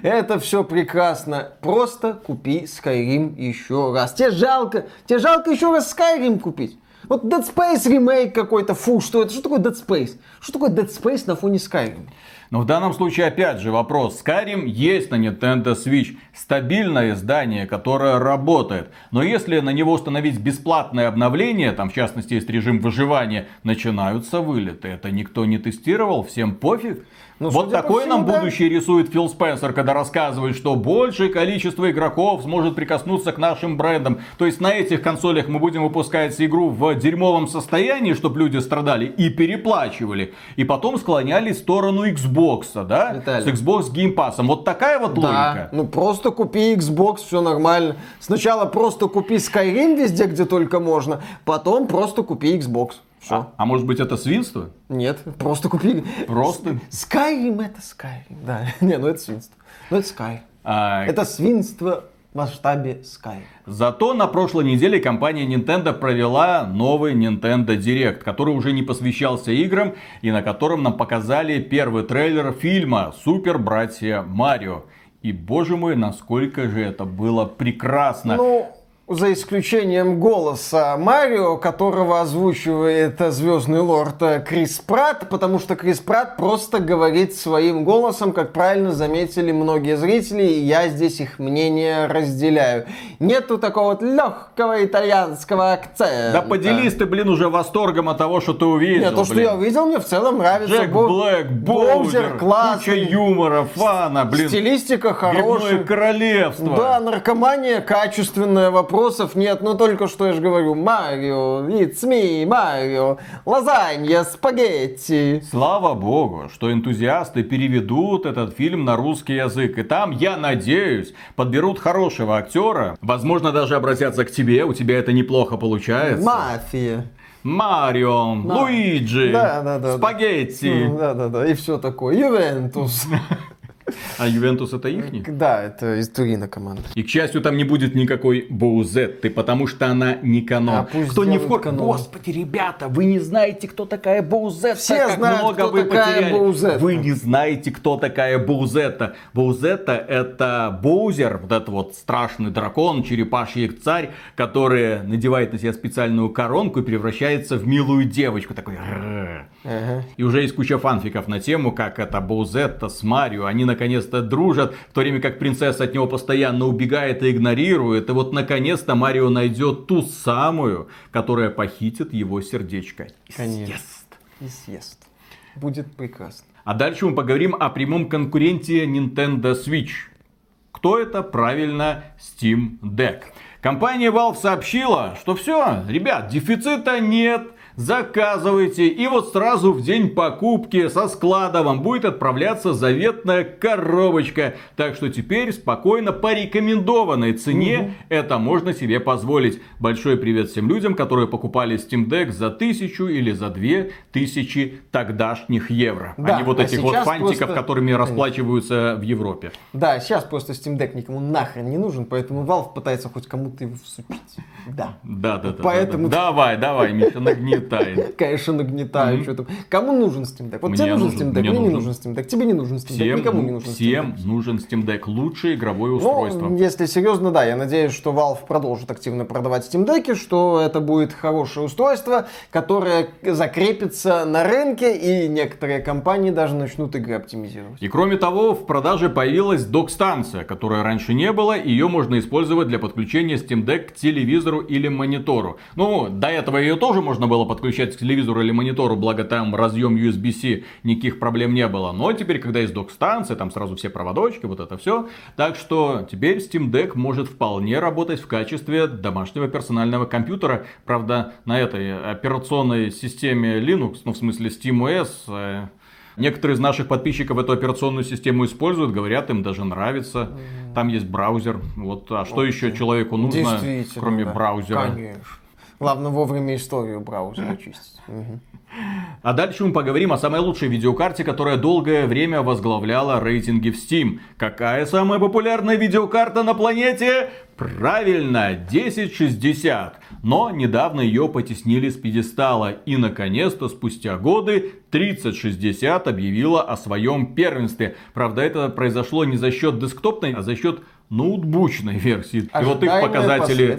Это все прекрасно. Просто купи Skyrim еще раз. Тебе жалко, тебе жалко еще раз Skyrim купить. Вот Dead Space ремейк какой-то, фу, что это? Что такое Dead Space? Что такое Dead Space на фоне Skyrim? Но в данном случае опять же вопрос. Skyrim есть на Nintendo Switch. Стабильное издание, которое работает. Но если на него установить бесплатное обновление, там в частности есть режим выживания, начинаются вылеты. Это никто не тестировал, всем пофиг. Ну, вот такое всему, нам да. будущее рисует Фил Спенсер, когда рассказывает, что большее количество игроков сможет прикоснуться к нашим брендам. То есть на этих консолях мы будем выпускать игру в дерьмовом состоянии, чтобы люди страдали и переплачивали. И потом склонялись в сторону Xbox, да? Виталий. С Xbox Game Pass. Вот такая вот Да, логика. ну просто купи Xbox, все нормально. Сначала просто купи Skyrim везде, где только можно, потом просто купи Xbox. Все. А, а может быть это свинство? Нет, просто купи. Просто? Skyrim это Skyrim, да. [laughs] Не, ну это свинство. Ну это Skyrim. А, Это свинство в масштабе Skyrim. Зато на прошлой неделе компания Nintendo провела новый Nintendo Direct, который уже не посвящался играм и на котором нам показали первый трейлер фильма Супер Братья Марио. И боже мой, насколько же это было прекрасно. Ну, за исключением голоса Марио, которого озвучивает звездный лорд Крис Пратт, потому что Крис Пратт просто говорит своим голосом, как правильно заметили многие зрители, и я здесь их мнение разделяю. Нету такого вот легкого итальянского акцента. да поделись ты, блин, уже восторгом от того, что ты увидел. Нет, то, что блин. я увидел, мне в целом нравится. Джек Бо- Блэк, Боузер куча юмора, фана, блин. Стилистика Грибное хорошая. королевство. Да, наркомания качественная, вопросов нет. Но только что я же говорю, Марио, it's me, Марио, лазанья, спагетти. Слава богу, что энтузиасты переведут этот фильм на русский язык. И там, я надеюсь, подберут хорошего актера. Возможно, даже обратятся к тебе. У тебя это неплохо получается. Мафия. Марио, Луиджи, Да, да, да, да. Спагетти. Да, да, да, и все такое. Ювентус. [laughs] А Ювентус это ихний? Да, это из Турина команда. И, к счастью, там не будет никакой Боузетты, потому что она не канон. А пусть кто не в курсе... канон. Господи, ребята, вы не знаете, кто такая Боузетта. Все как знают, много кто вы такая потеряли. Боузетта. Вы не знаете, кто такая Боузетта. Боузетта это Боузер, вот этот вот страшный дракон, черепаший царь, который надевает на себя специальную коронку и превращается в милую девочку. Такой... Ага. И уже есть куча фанфиков на тему, как это Боузетта с Марио. Они наконец-то дружат, в то время как принцесса от него постоянно убегает и игнорирует. И вот наконец-то Марио найдет ту самую, которая похитит его сердечко. И Конечно. съест. И съест. Будет прекрасно. А дальше мы поговорим о прямом конкуренте Nintendo Switch. Кто это? Правильно, Steam Deck. Компания Valve сообщила, что все, ребят, дефицита нет, заказывайте. И вот сразу в день покупки со склада вам будет отправляться заветная коробочка. Так что теперь спокойно по рекомендованной цене это можно себе позволить. Большой привет всем людям, которые покупали Steam Deck за тысячу или за две тысячи тогдашних евро. Да, а не вот а этих вот фантиков, просто- которыми расплачиваются в Европе. Да, сейчас просто Steam Deck никому нахрен не нужен, поэтому Valve пытается хоть кому-то его всучить. Да. Да, да, да. Поэтому- да, да. Давай, давай, Миша, нагнетай. [laughs] Конечно, нагнетаю. что там. Кому нужен Steam Deck? Вот Мне тебе нужен Steam Deck, мне мне не нужен. Steam Deck, тебе не нужен Steam Deck, Всем, никому не нужен Steam всем Deck. нужен Steam Deck. Лучшее игровое устройство. Ну, если серьезно, да, я надеюсь, что Valve продолжит активно продавать Steam Deck, что это будет хорошее устройство, которое закрепится на рынке, и некоторые компании даже начнут игры оптимизировать. И кроме того, в продаже появилась док-станция, которой раньше не было, ее можно использовать для подключения Steam Deck к телевизору или монитору. Ну, до этого ее тоже можно было подключать к телевизору или монитору, благо там разъем USB-C, никаких проблем не было. Но теперь, когда есть док-станция, там сразу все проводочки, вот это все. Так что теперь Steam Deck может вполне работать в качестве домашнего персонального компьютера. Правда, на этой операционной системе Linux, ну в смысле SteamOS, э, Некоторые из наших подписчиков эту операционную систему используют, говорят, им даже нравится. Там есть браузер. Вот, а что еще человеку нужно, кроме да. браузера? Конечно. Главное вовремя историю браузера чистить. Мгм. А дальше мы поговорим о самой лучшей видеокарте, которая долгое время возглавляла рейтинги в Steam. Какая самая популярная видеокарта на планете? Правильно, 1060. Но недавно ее потеснили с пьедестала. И наконец-то, спустя годы, 3060 объявила о своем первенстве. Правда, это произошло не за счет десктопной, а за счет ноутбучной версии. И вот их показатели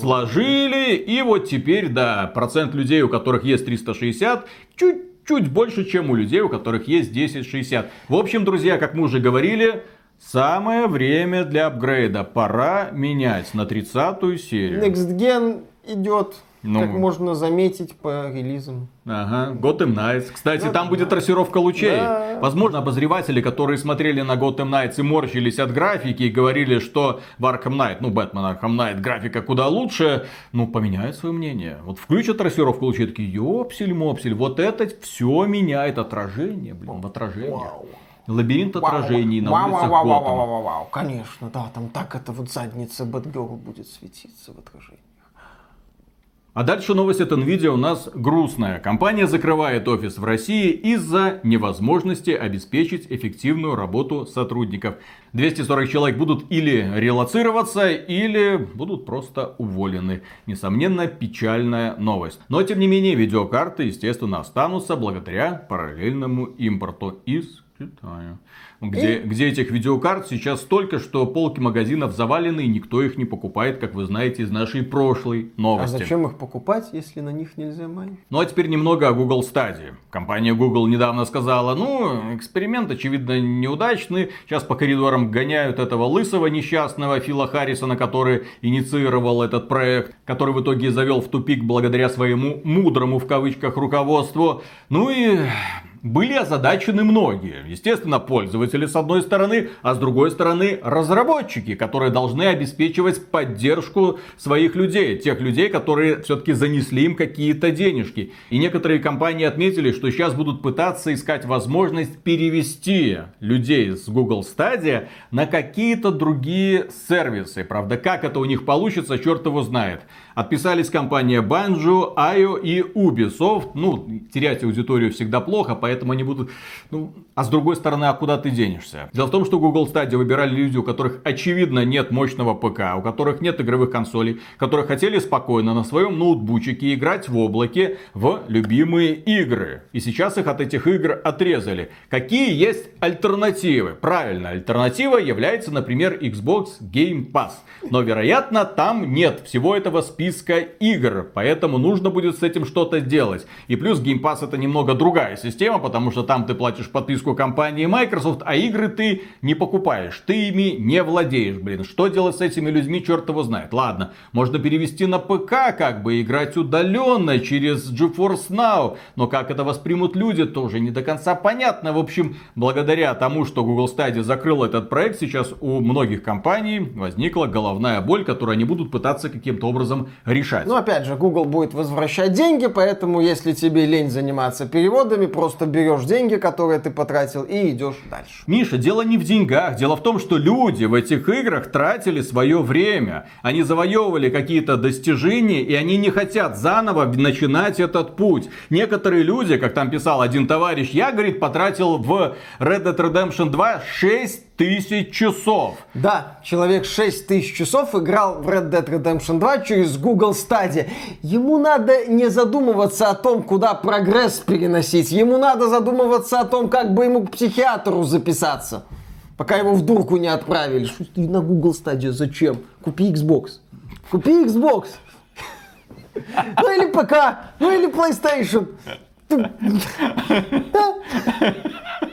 сложили. И вот теперь, да, процент людей, у которых есть 360, чуть чуть больше, чем у людей, у которых есть 1060. В общем, друзья, как мы уже говорили, самое время для апгрейда. Пора менять на 30-ю серию. Next Gen идет ну, как можно заметить по релизам. Ага, Gotham Knights. Кстати, да, там да. будет трассировка лучей. Да. Возможно, обозреватели, которые смотрели на Gotham Knights и морщились от графики и говорили, что в Arkham Knight, ну, Бэтмен Arkham Knight, графика куда лучше, ну, поменяют свое мнение. Вот включат трассировку лучей, такие, ёпсель-мопсель, вот это все меняет отражение, блин, в отражение. Вау. Лабиринт отражений вау, на улицах вау, вау, вау, вау, вау, Конечно, да, там так это вот задница Бэтгерл будет светиться в отражении. А дальше новость от Nvidia у нас грустная. Компания закрывает офис в России из-за невозможности обеспечить эффективную работу сотрудников. 240 человек будут или релацироваться, или будут просто уволены. Несомненно, печальная новость. Но, тем не менее, видеокарты, естественно, останутся благодаря параллельному импорту из Китая где, и... где этих видеокарт сейчас столько, что полки магазинов завалены, и никто их не покупает, как вы знаете из нашей прошлой новости. А зачем их покупать, если на них нельзя майнить? Ну а теперь немного о Google Stadia. Компания Google недавно сказала, ну, эксперимент, очевидно, неудачный. Сейчас по коридорам гоняют этого лысого несчастного Фила Харрисона, который инициировал этот проект, который в итоге завел в тупик благодаря своему мудрому в кавычках руководству. Ну и были озадачены многие. Естественно, пользователи с одной стороны, а с другой стороны разработчики, которые должны обеспечивать поддержку своих людей. Тех людей, которые все-таки занесли им какие-то денежки. И некоторые компании отметили, что сейчас будут пытаться искать возможность перевести людей с Google Stadia на какие-то другие сервисы. Правда, как это у них получится, черт его знает. Отписались компания Banjo, IO и Ubisoft. Ну, терять аудиторию всегда плохо, поэтому они будут... Ну, а с другой стороны, а куда ты денешься? Дело в том, что Google Stadia выбирали люди, у которых очевидно нет мощного ПК, у которых нет игровых консолей, которые хотели спокойно на своем ноутбучике играть в облаке в любимые игры. И сейчас их от этих игр отрезали. Какие есть альтернативы? Правильно, альтернатива является, например, Xbox Game Pass. Но, вероятно, там нет всего этого списка списка игр, поэтому нужно будет с этим что-то делать. И плюс Game Pass это немного другая система, потому что там ты платишь подписку компании Microsoft, а игры ты не покупаешь, ты ими не владеешь, блин. Что делать с этими людьми, черт его знает. Ладно, можно перевести на ПК, как бы играть удаленно через GeForce Now, но как это воспримут люди, тоже не до конца понятно. В общем, благодаря тому, что Google Stadia закрыл этот проект, сейчас у многих компаний возникла головная боль, которую они будут пытаться каким-то образом решать. Ну, опять же, Google будет возвращать деньги, поэтому если тебе лень заниматься переводами, просто берешь деньги, которые ты потратил, и идешь дальше. Миша, дело не в деньгах. Дело в том, что люди в этих играх тратили свое время. Они завоевывали какие-то достижения, и они не хотят заново начинать этот путь. Некоторые люди, как там писал один товарищ, я, говорит, потратил в Red Dead Redemption 2 6 тысяч часов. Да, человек 6 тысяч часов играл в Red Dead Redemption 2 через Google Stadia. Ему надо не задумываться о том, куда прогресс переносить. Ему надо задумываться о том, как бы ему к психиатру записаться. Пока его в дурку не отправили. Что ты на Google Stadia? Зачем? Купи Xbox. Купи Xbox. Ну или ПК, ну или PlayStation. Да, [laughs]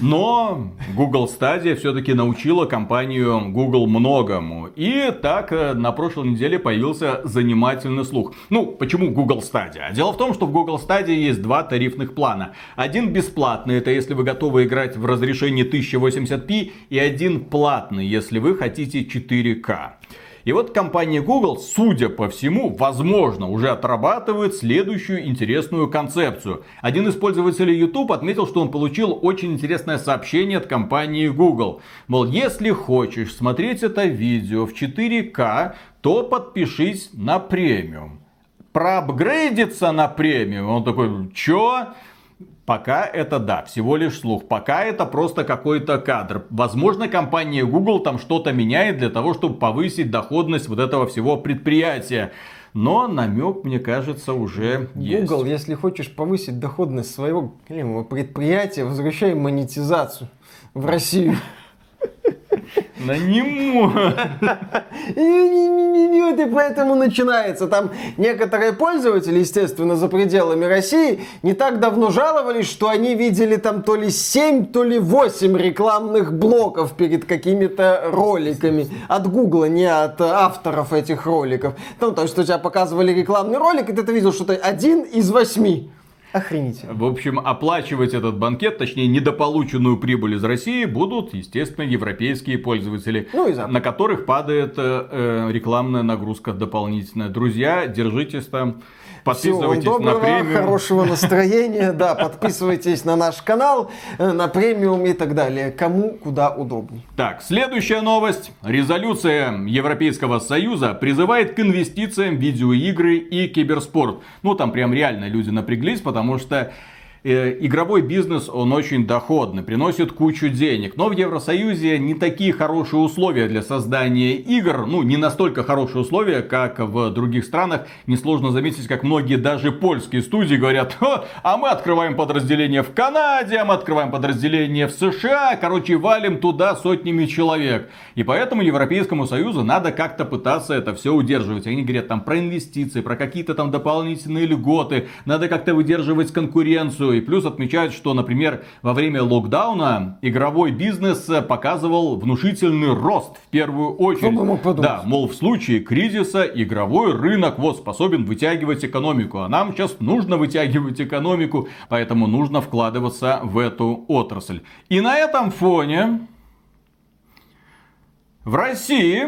но Google Stadia все-таки научила компанию Google многому. И так э, на прошлой неделе появился занимательный слух. Ну, почему Google Stadia? Дело в том, что в Google Stadia есть два тарифных плана. Один бесплатный, это если вы готовы играть в разрешении 1080p, и один платный, если вы хотите 4К. И вот компания Google, судя по всему, возможно, уже отрабатывает следующую интересную концепцию. Один из пользователей YouTube отметил, что он получил очень интересное сообщение от компании Google. Мол, если хочешь смотреть это видео в 4К, то подпишись на премиум. Проапгрейдиться на премиум. Он такой, чё? Пока это да, всего лишь слух. Пока это просто какой-то кадр. Возможно, компания Google там что-то меняет для того, чтобы повысить доходность вот этого всего предприятия. Но намек, мне кажется, уже есть. Google, если хочешь повысить доходность своего предприятия, возвращай монетизацию в Россию. [laughs] На нему. Вот и поэтому начинается. Там некоторые пользователи, естественно, за пределами России, не так давно жаловались, что они видели там то ли 7, то ли 8 рекламных блоков перед какими-то роликами. От Гугла, не от авторов этих роликов. Ну, то есть, у тебя показывали рекламный ролик, и ты видел, что это один из восьми. Охренительно. В общем, оплачивать этот банкет, точнее, недополученную прибыль из России будут, естественно, европейские пользователи, ну, и на которых падает э, э, рекламная нагрузка дополнительная. Друзья, держитесь там. Подписывайтесь Всего доброго, на премиум. хорошего [laughs] настроения, да, подписывайтесь на наш канал, на премиум и так далее. Кому куда удобнее. Так, следующая новость. Резолюция Европейского Союза призывает к инвестициям в видеоигры и киберспорт. Ну, там прям реально люди напряглись, потому что Э, игровой бизнес, он очень доходный, приносит кучу денег. Но в Евросоюзе не такие хорошие условия для создания игр. Ну, не настолько хорошие условия, как в других странах. Несложно заметить, как многие даже польские студии говорят, а мы открываем подразделение в Канаде, а мы открываем подразделение в США. Короче, валим туда сотнями человек. И поэтому Европейскому Союзу надо как-то пытаться это все удерживать. Они говорят там про инвестиции, про какие-то там дополнительные льготы. Надо как-то выдерживать конкуренцию. И плюс отмечают, что, например, во время локдауна игровой бизнес показывал внушительный рост в первую очередь. Да, мол, в случае кризиса игровой рынок вот способен вытягивать экономику. А нам сейчас нужно вытягивать экономику, поэтому нужно вкладываться в эту отрасль. И на этом фоне в России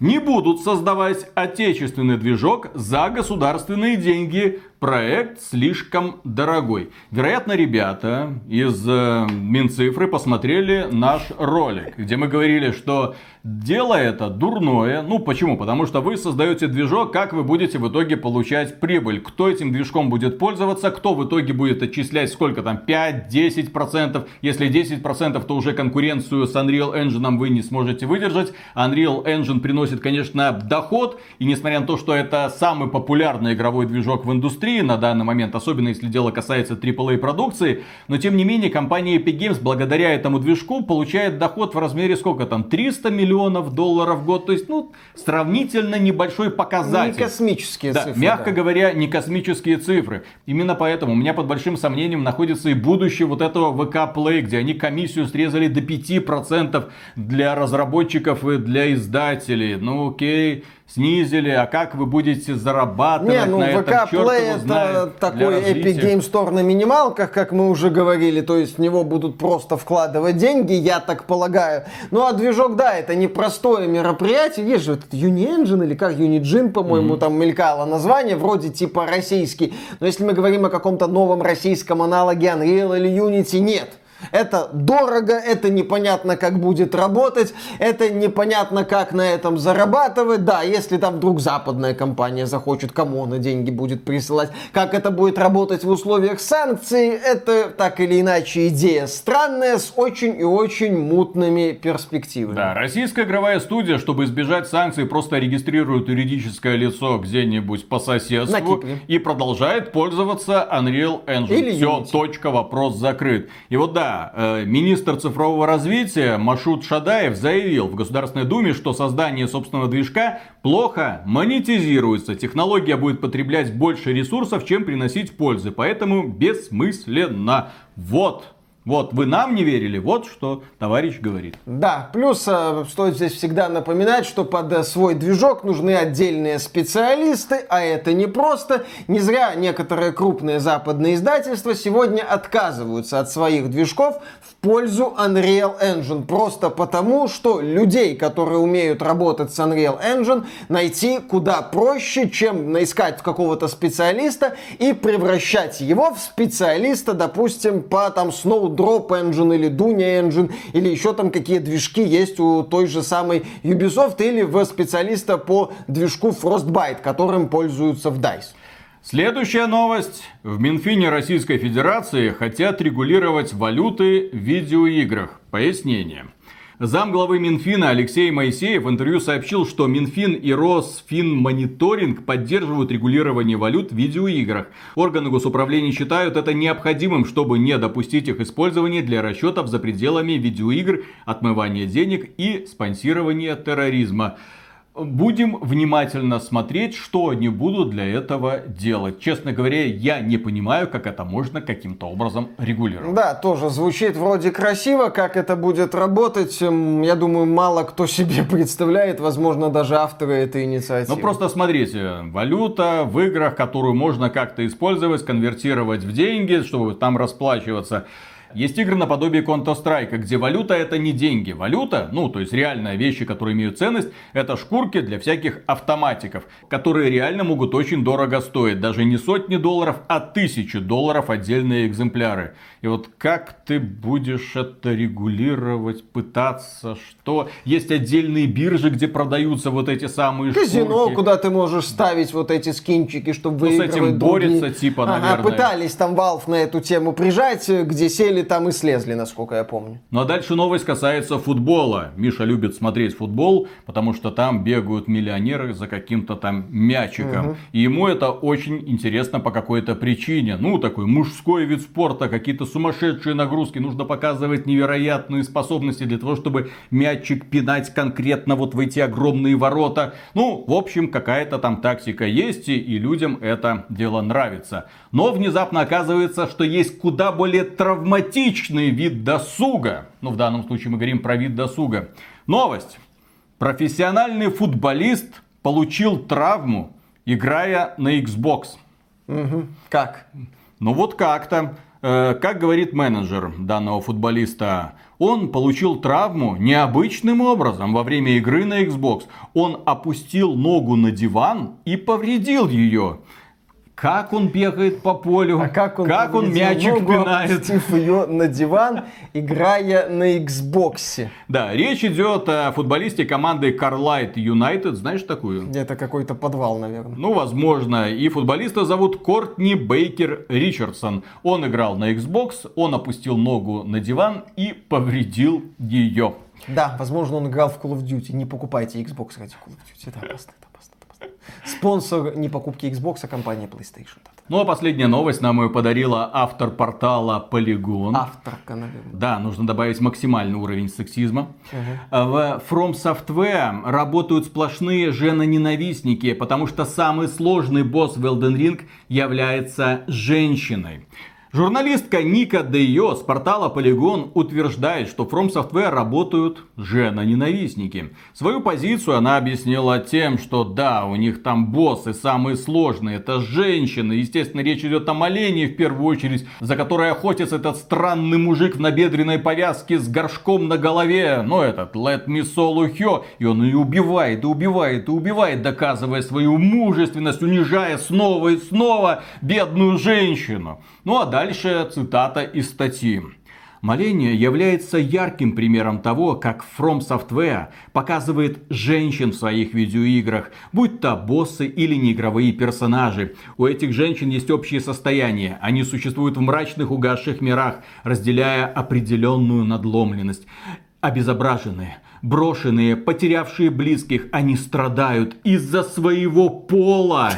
не будут создавать отечественный движок за государственные деньги проект слишком дорогой. Вероятно, ребята из э, Минцифры посмотрели наш ролик, где мы говорили, что дело это дурное. Ну, почему? Потому что вы создаете движок, как вы будете в итоге получать прибыль. Кто этим движком будет пользоваться, кто в итоге будет отчислять сколько там, 5-10%. Если 10%, то уже конкуренцию с Unreal Engine вы не сможете выдержать. Unreal Engine приносит, конечно, доход. И несмотря на то, что это самый популярный игровой движок в индустрии, индустрии на данный момент, особенно если дело касается AAA продукции. Но тем не менее, компания Epic Games благодаря этому движку получает доход в размере сколько там? 300 миллионов долларов в год. То есть, ну, сравнительно небольшой показатель. Не космические да, цифры. Мягко да. говоря, не космические цифры. Именно поэтому у меня под большим сомнением находится и будущее вот этого VK Play, где они комиссию срезали до 5% для разработчиков и для издателей. Ну окей, снизили, а как вы будете зарабатывать Не, ну на VK этом, Play это знает, такой Epic Game Store на минималках, как мы уже говорили, то есть в него будут просто вкладывать деньги, я так полагаю. Ну а движок, да, это непростое мероприятие, есть же этот Unigine или как Unigine, по-моему, mm-hmm. там мелькало название, вроде типа российский, но если мы говорим о каком-то новом российском аналоге Unreal или Unity, нет. Это дорого, это непонятно, как будет работать, это непонятно, как на этом зарабатывать. Да, если там вдруг западная компания захочет, кому она деньги будет присылать, как это будет работать в условиях санкций, это так или иначе идея странная с очень и очень мутными перспективами. Да, российская игровая студия, чтобы избежать санкций, просто регистрирует юридическое лицо где-нибудь по соседству и продолжает пользоваться Unreal Engine. Или Все, Unity. точка, вопрос закрыт. И вот да, Э, министр цифрового развития Машут Шадаев заявил в Государственной Думе, что создание собственного движка плохо монетизируется. Технология будет потреблять больше ресурсов, чем приносить пользы. Поэтому бессмысленно. Вот вот, вы нам не верили, вот что товарищ говорит. Да, плюс э, стоит здесь всегда напоминать, что под э, свой движок нужны отдельные специалисты, а это не просто. Не зря некоторые крупные западные издательства сегодня отказываются от своих движков в пользу Unreal Engine. Просто потому, что людей, которые умеют работать с Unreal Engine, найти куда проще, чем наискать какого-то специалиста и превращать его в специалиста, допустим, по там Snow Drop Engine или Dunia Engine или еще там какие движки есть у той же самой Ubisoft или в специалиста по движку Frostbite, которым пользуются в DICE. Следующая новость. В Минфине Российской Федерации хотят регулировать валюты в видеоиграх. Пояснение. Замглавы Минфина Алексей Моисеев в интервью сообщил, что Минфин и Росфинмониторинг поддерживают регулирование валют в видеоиграх. Органы госуправления считают это необходимым, чтобы не допустить их использования для расчетов за пределами видеоигр, отмывания денег и спонсирования терроризма. Будем внимательно смотреть, что они будут для этого делать. Честно говоря, я не понимаю, как это можно каким-то образом регулировать. Да, тоже звучит вроде красиво, как это будет работать. Я думаю, мало кто себе [laughs] представляет, возможно, даже авторы этой инициативы. Ну просто смотрите, валюта в играх, которую можно как-то использовать, конвертировать в деньги, чтобы там расплачиваться. Есть игры наподобие Counter-Strike, где валюта это не деньги. Валюта, ну то есть реальные вещи, которые имеют ценность, это шкурки для всяких автоматиков, которые реально могут очень дорого стоить. Даже не сотни долларов, а тысячи долларов отдельные экземпляры. И вот как ты будешь это регулировать, пытаться, что? Есть отдельные биржи, где продаются вот эти самые Казино, шкурки. куда ты можешь ставить вот эти скинчики, чтобы Ну, с этим другие. борется, типа, Ага, наверное. пытались там Valve на эту тему прижать, где сели, там и слезли, насколько я помню. Ну а дальше новость касается футбола. Миша любит смотреть футбол, потому что там бегают миллионеры за каким-то там мячиком. И ему это очень интересно по какой-то причине. Ну, такой мужской вид спорта, какие-то сумасшедшие нагрузки. Нужно показывать невероятные способности для того, чтобы мячик пинать конкретно вот в эти огромные ворота. Ну, в общем, какая-то там тактика есть, и и людям это дело нравится. Но внезапно оказывается, что есть куда более травматичный вид досуга. Ну, в данном случае мы говорим про вид досуга. Новость. Профессиональный футболист получил травму, играя на Xbox. Мгм. Как? Ну вот как-то. Э, Как говорит менеджер данного футболиста, он получил травму необычным образом во время игры на Xbox. Он опустил ногу на диван и повредил ее. Как он бегает по полю? А как он, он повредил мячик ногу, пинает? ее на диван, играя на Xbox? Да, речь идет о футболисте команды Карлайт Юнайтед. Знаешь такую? Это какой-то подвал, наверное. Ну, возможно. И футболиста зовут Кортни Бейкер Ричардсон. Он играл на Xbox, он опустил ногу на диван и повредил ее. Да, возможно, он играл в Call of Duty. Не покупайте Xbox ради Call of Duty. Это опасно, это опасно, это опасно. Спонсор не покупки Xbox, а компания PlayStation. Ну, а последняя новость нам ее подарила автор портала Polygon. Авторка, наверное. Да, нужно добавить максимальный уровень сексизма. В From Software работают сплошные женоненавистники, потому что самый сложный босс в Elden Ring является женщиной. Журналистка Ника Дейо с портала Polygon утверждает, что From Software работают женоненавистники. Свою позицию она объяснила тем, что да, у них там боссы самые сложные, это женщины. Естественно, речь идет о Малене в первую очередь, за которой охотится этот странный мужик в набедренной повязке с горшком на голове. Ну, этот Let Me Solo Hyo. И он ее убивает, и убивает, и убивает, доказывая свою мужественность, унижая снова и снова бедную женщину. Ну а дальше цитата из статьи. Моление является ярким примером того, как From Software показывает женщин в своих видеоиграх, будь то боссы или неигровые персонажи. У этих женщин есть общее состояние. Они существуют в мрачных угасших мирах, разделяя определенную надломленность. Обезображенные, брошенные, потерявшие близких, они страдают из-за своего пола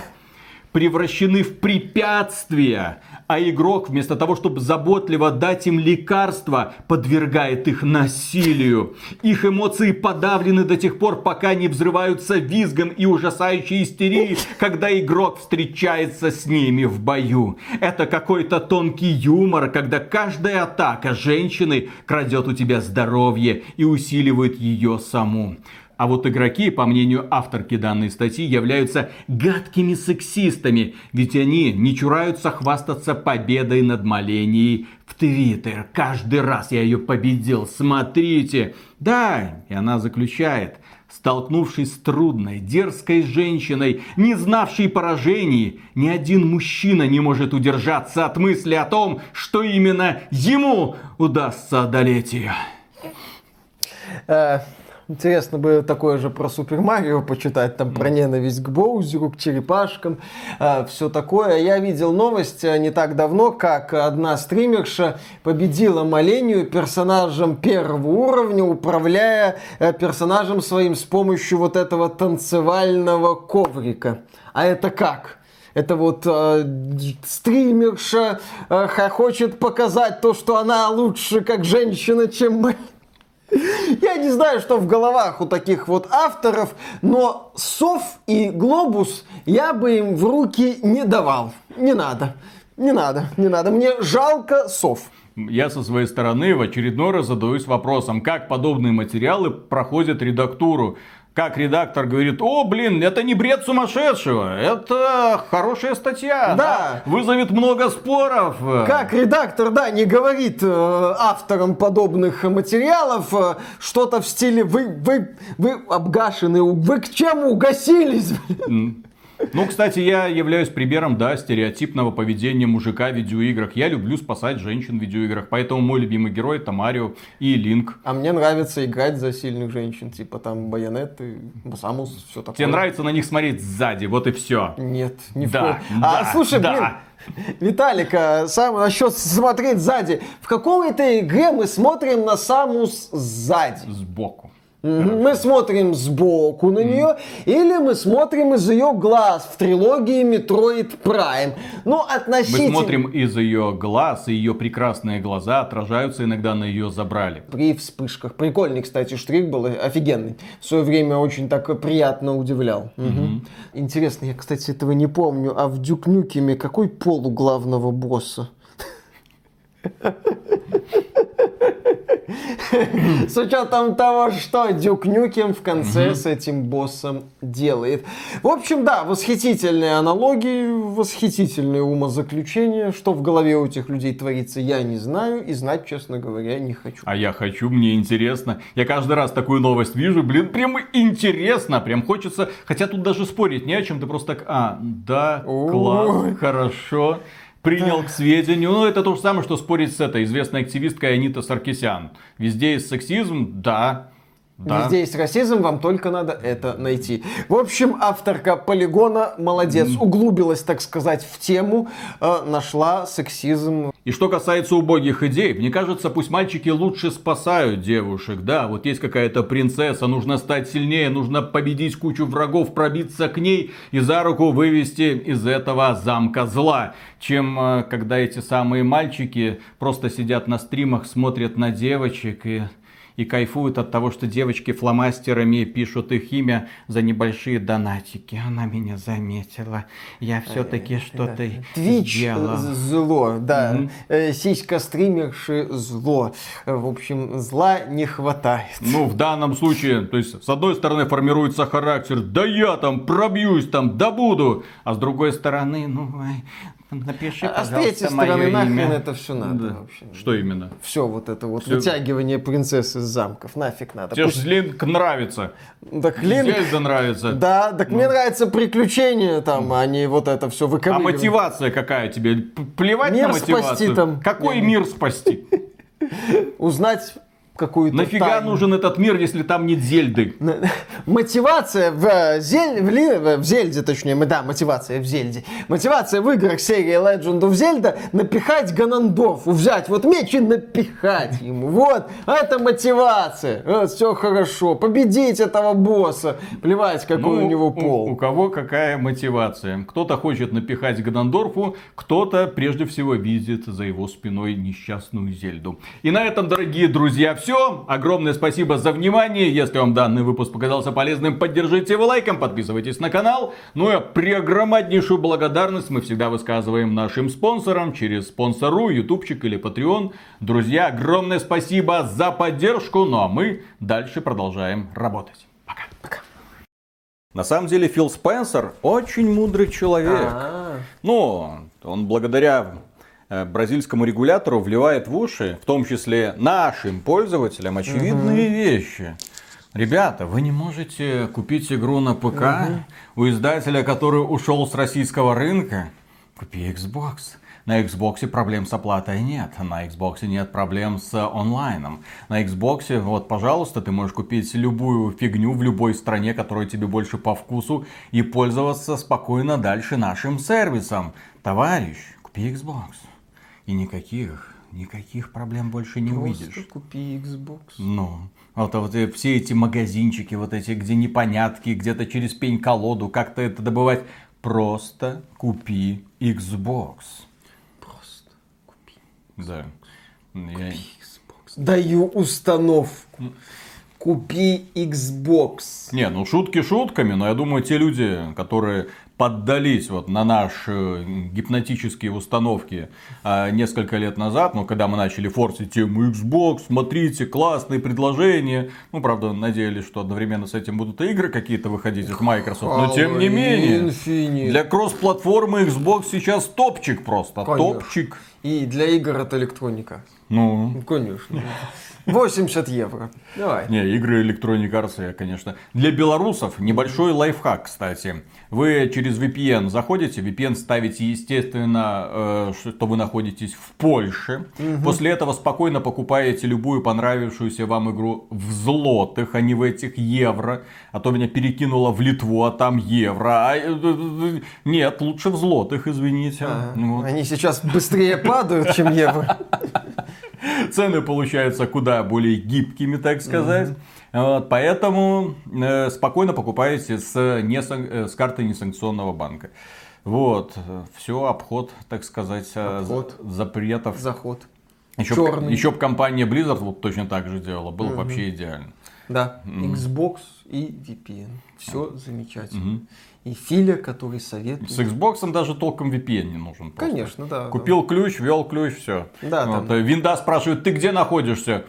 превращены в препятствия, а игрок вместо того, чтобы заботливо дать им лекарства, подвергает их насилию. Их эмоции подавлены до тех пор, пока не взрываются визгом и ужасающей истерией, когда игрок встречается с ними в бою. Это какой-то тонкий юмор, когда каждая атака женщины крадет у тебя здоровье и усиливает ее саму. А вот игроки, по мнению авторки данной статьи, являются гадкими сексистами, ведь они не чураются хвастаться победой над Маленией в Твиттер. Каждый раз я ее победил, смотрите. Да, и она заключает, столкнувшись с трудной, дерзкой женщиной, не знавшей поражений, ни один мужчина не может удержаться от мысли о том, что именно ему удастся одолеть ее. Интересно бы такое же про Супер Марио почитать, там про ненависть к Боузеру, к черепашкам, э, а, все такое. Я видел новость э, не так давно, как одна стримерша победила Малению персонажем первого уровня, управляя э, персонажем своим с помощью вот этого танцевального коврика. А это как? Это вот э, стримерша э, хочет показать то, что она лучше как женщина, чем мы. Я не знаю, что в головах у таких вот авторов, но сов и глобус я бы им в руки не давал. Не надо. Не надо, не надо. Мне жалко сов. Я со своей стороны в очередной раз задаюсь вопросом, как подобные материалы проходят редактуру как редактор говорит, о, блин, это не бред сумасшедшего, это хорошая статья, да. вызовет много споров. Как редактор, да, не говорит э, авторам подобных материалов э, что-то в стиле вы, вы, вы обгашены, вы к чему угасились? Ну, кстати, я являюсь примером, да, стереотипного поведения мужика в видеоиграх. Я люблю спасать женщин в видеоиграх, поэтому мой любимый герой это Марио и Линк. А мне нравится играть за сильных женщин, типа там Байонет и Самус, все такое. Тебе нравится на них смотреть сзади, вот и все. Нет, не в да, да, А, слушай, да. блин, Виталика, сам насчет смотреть сзади. В какой-то игре мы смотрим на Самус сзади. Сбоку. Мы смотрим сбоку на нее, или мы смотрим из ее глаз в трилогии Metroid Prime. Ну, относительно... Мы смотрим из ее глаз, и ее прекрасные глаза отражаются иногда на ее забрали. При вспышках. Прикольный, кстати, штрих был офигенный. В свое время очень так приятно удивлял. Угу. Интересно, я, кстати, этого не помню. А в Дюк Нюкеме какой пол у главного босса? [laughs] С учетом того, что Дюк Нюкем в конце с этим боссом делает. В общем, да, восхитительные аналогии, восхитительные умозаключения. Что в голове у этих людей творится, я не знаю. И знать, честно говоря, не хочу. А я хочу, мне интересно. Я каждый раз такую новость вижу, блин, прям интересно, прям хочется. Хотя тут даже спорить не о чем, ты просто так, а, да, класс, хорошо принял к сведению. Ну, это то же самое, что спорить с этой известной активисткой Анита Саркисян. Везде есть сексизм, да. Да. Везде есть расизм, вам только надо это найти. В общем, авторка полигона молодец, углубилась, так сказать, в тему, э, нашла сексизм. И что касается убогих идей, мне кажется, пусть мальчики лучше спасают девушек. Да, вот есть какая-то принцесса, нужно стать сильнее, нужно победить кучу врагов, пробиться к ней и за руку вывести из этого замка зла. Чем э, когда эти самые мальчики просто сидят на стримах, смотрят на девочек и и кайфуют от того, что девочки фломастерами пишут их имя за небольшие донатики. Она меня заметила. Я все-таки э, что-то Твич сделал. зло, да. Mm-hmm. Сиська стримерши зло. В общем, зла не хватает. Ну, в данном случае, то есть, с одной стороны формируется характер, да я там пробьюсь, там, да буду. А с другой стороны, ну, Напиши, а, а с третьей стороны, нахрен имя. это все надо да. вообще. Что именно? Все вот это вот все... вытягивание принцессы из замков, нафиг надо. Тебе Пусть... Линк нравится. Так Линк... Зельда нравится. Да, так ну. мне нравится приключения там, а не вот это все выковыривание. А мотивация какая тебе? Плевать мир на мотивацию? спасти там. Какой мир спасти? [laughs] Узнать какую-то Нафига тайну. нужен этот мир, если там нет Зельды? [laughs] Мотивация в, э, Зель... в, Ли... в Зельде, точнее, да, мотивация в Зельде. Мотивация в играх серии Legend of Zelda напихать Ганандорфу, взять вот меч и напихать ему. Вот, это мотивация. Вот, все хорошо. Победить этого босса. Плевать, какой ну, у него пол. У, у кого какая мотивация. Кто-то хочет напихать Ганандорфу, кто-то прежде всего видит за его спиной несчастную Зельду. И на этом, дорогие друзья, все все. Огромное спасибо за внимание. Если вам данный выпуск показался полезным, поддержите его лайком, подписывайтесь на канал. Ну и преогромаднейшую благодарность мы всегда высказываем нашим спонсорам через спонсору, ютубчик или Patreon. Друзья, огромное спасибо за поддержку. Ну а мы дальше продолжаем работать. Пока. Пока. На самом деле Фил Спенсер очень мудрый человек. А-а-а. Ну, он благодаря бразильскому регулятору вливает в уши, в том числе нашим пользователям, очевидные угу. вещи. Ребята, вы не можете купить игру на ПК угу. у издателя, который ушел с российского рынка. Купи Xbox. На Xbox проблем с оплатой нет. На Xbox нет проблем с онлайном. На Xbox, вот, пожалуйста, ты можешь купить любую фигню в любой стране, которая тебе больше по вкусу, и пользоваться спокойно дальше нашим сервисом. Товарищ, купи Xbox. И никаких, никаких проблем больше не Просто увидишь. купи Xbox. Ну, вот, вот и все эти магазинчики, вот эти, где непонятки, где-то через пень-колоду, как-то это добывать. Просто купи Xbox. Просто купи Да. Я- Xbox. Даю установку. Купи Xbox. Не, ну шутки шутками, но я думаю, те люди, которые поддались вот на наши гипнотические установки а, несколько лет назад, ну, когда мы начали форсить тему Xbox, смотрите, классные предложения. Ну, правда, надеялись, что одновременно с этим будут и игры какие-то выходить от Microsoft, но тем не менее. Infinite. Для кросс-платформы Xbox сейчас топчик просто, Конечно. топчик. И для игр от электроника. Ну, Ну, конечно. 80 евро. Давай. Не, игры Electronic Arts, я, конечно. Для белорусов небольшой лайфхак, кстати. Вы через VPN заходите, VPN ставите, естественно, э, что вы находитесь в Польше. После этого спокойно покупаете любую понравившуюся вам игру в злотых, а не в этих евро. А то меня перекинуло в Литву, а там евро. А, э, э, нет, лучше в злотых, извините. Ага. Ну, вот. Они сейчас быстрее падают, чем евро. [laughs] Цены получаются куда более гибкими, так сказать. Вот, поэтому э, спокойно покупаете с, несан- э, с карты несанкционного банка. Вот, все, обход, так сказать, э, Обход. за- запретов. Заход. Еще, черный. еще бы компания Blizzard вот точно так же делала, было бы вообще идеально. Да, Xbox и VPN. Все замечательно. И Филя, который советует. С Xbox даже толком VPN не нужен. просто. Конечно, да. Купил ключ, ввел ключ, все. Да, там- Винда спрашивает, ты где находишься?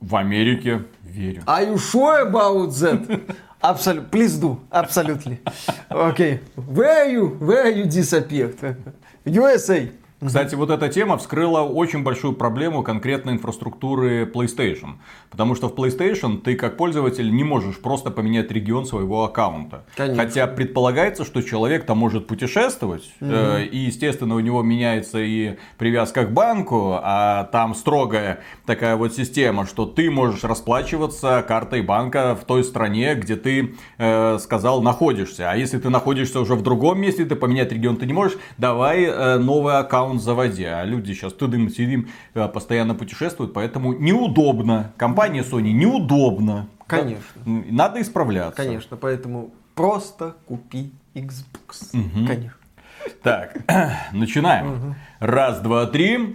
В Америке. Верю. Are you sure about that? Absolutely. Please do. Absolutely. [laughs] Okay. Where you? Where you disappeared? [laughs] USA. Кстати, вот эта тема вскрыла очень большую проблему конкретно инфраструктуры PlayStation. Потому что в PlayStation ты как пользователь не можешь просто поменять регион своего аккаунта. Конечно. Хотя предполагается, что человек там может путешествовать, э, и, естественно, у него меняется и привязка к банку, а там строгая такая вот система, что ты можешь расплачиваться картой банка в той стране, где ты э, сказал находишься. А если ты находишься уже в другом месте, ты поменять регион ты не можешь, давай э, новый аккаунт заводи. А люди сейчас тыдым сидим, э, постоянно путешествуют, поэтому неудобно. Компания Sony неудобно. Конечно. Да? Надо исправляться. Конечно, поэтому просто купи Xbox. Конечно. Так, [clears throat] начинаем. Раз, два, три.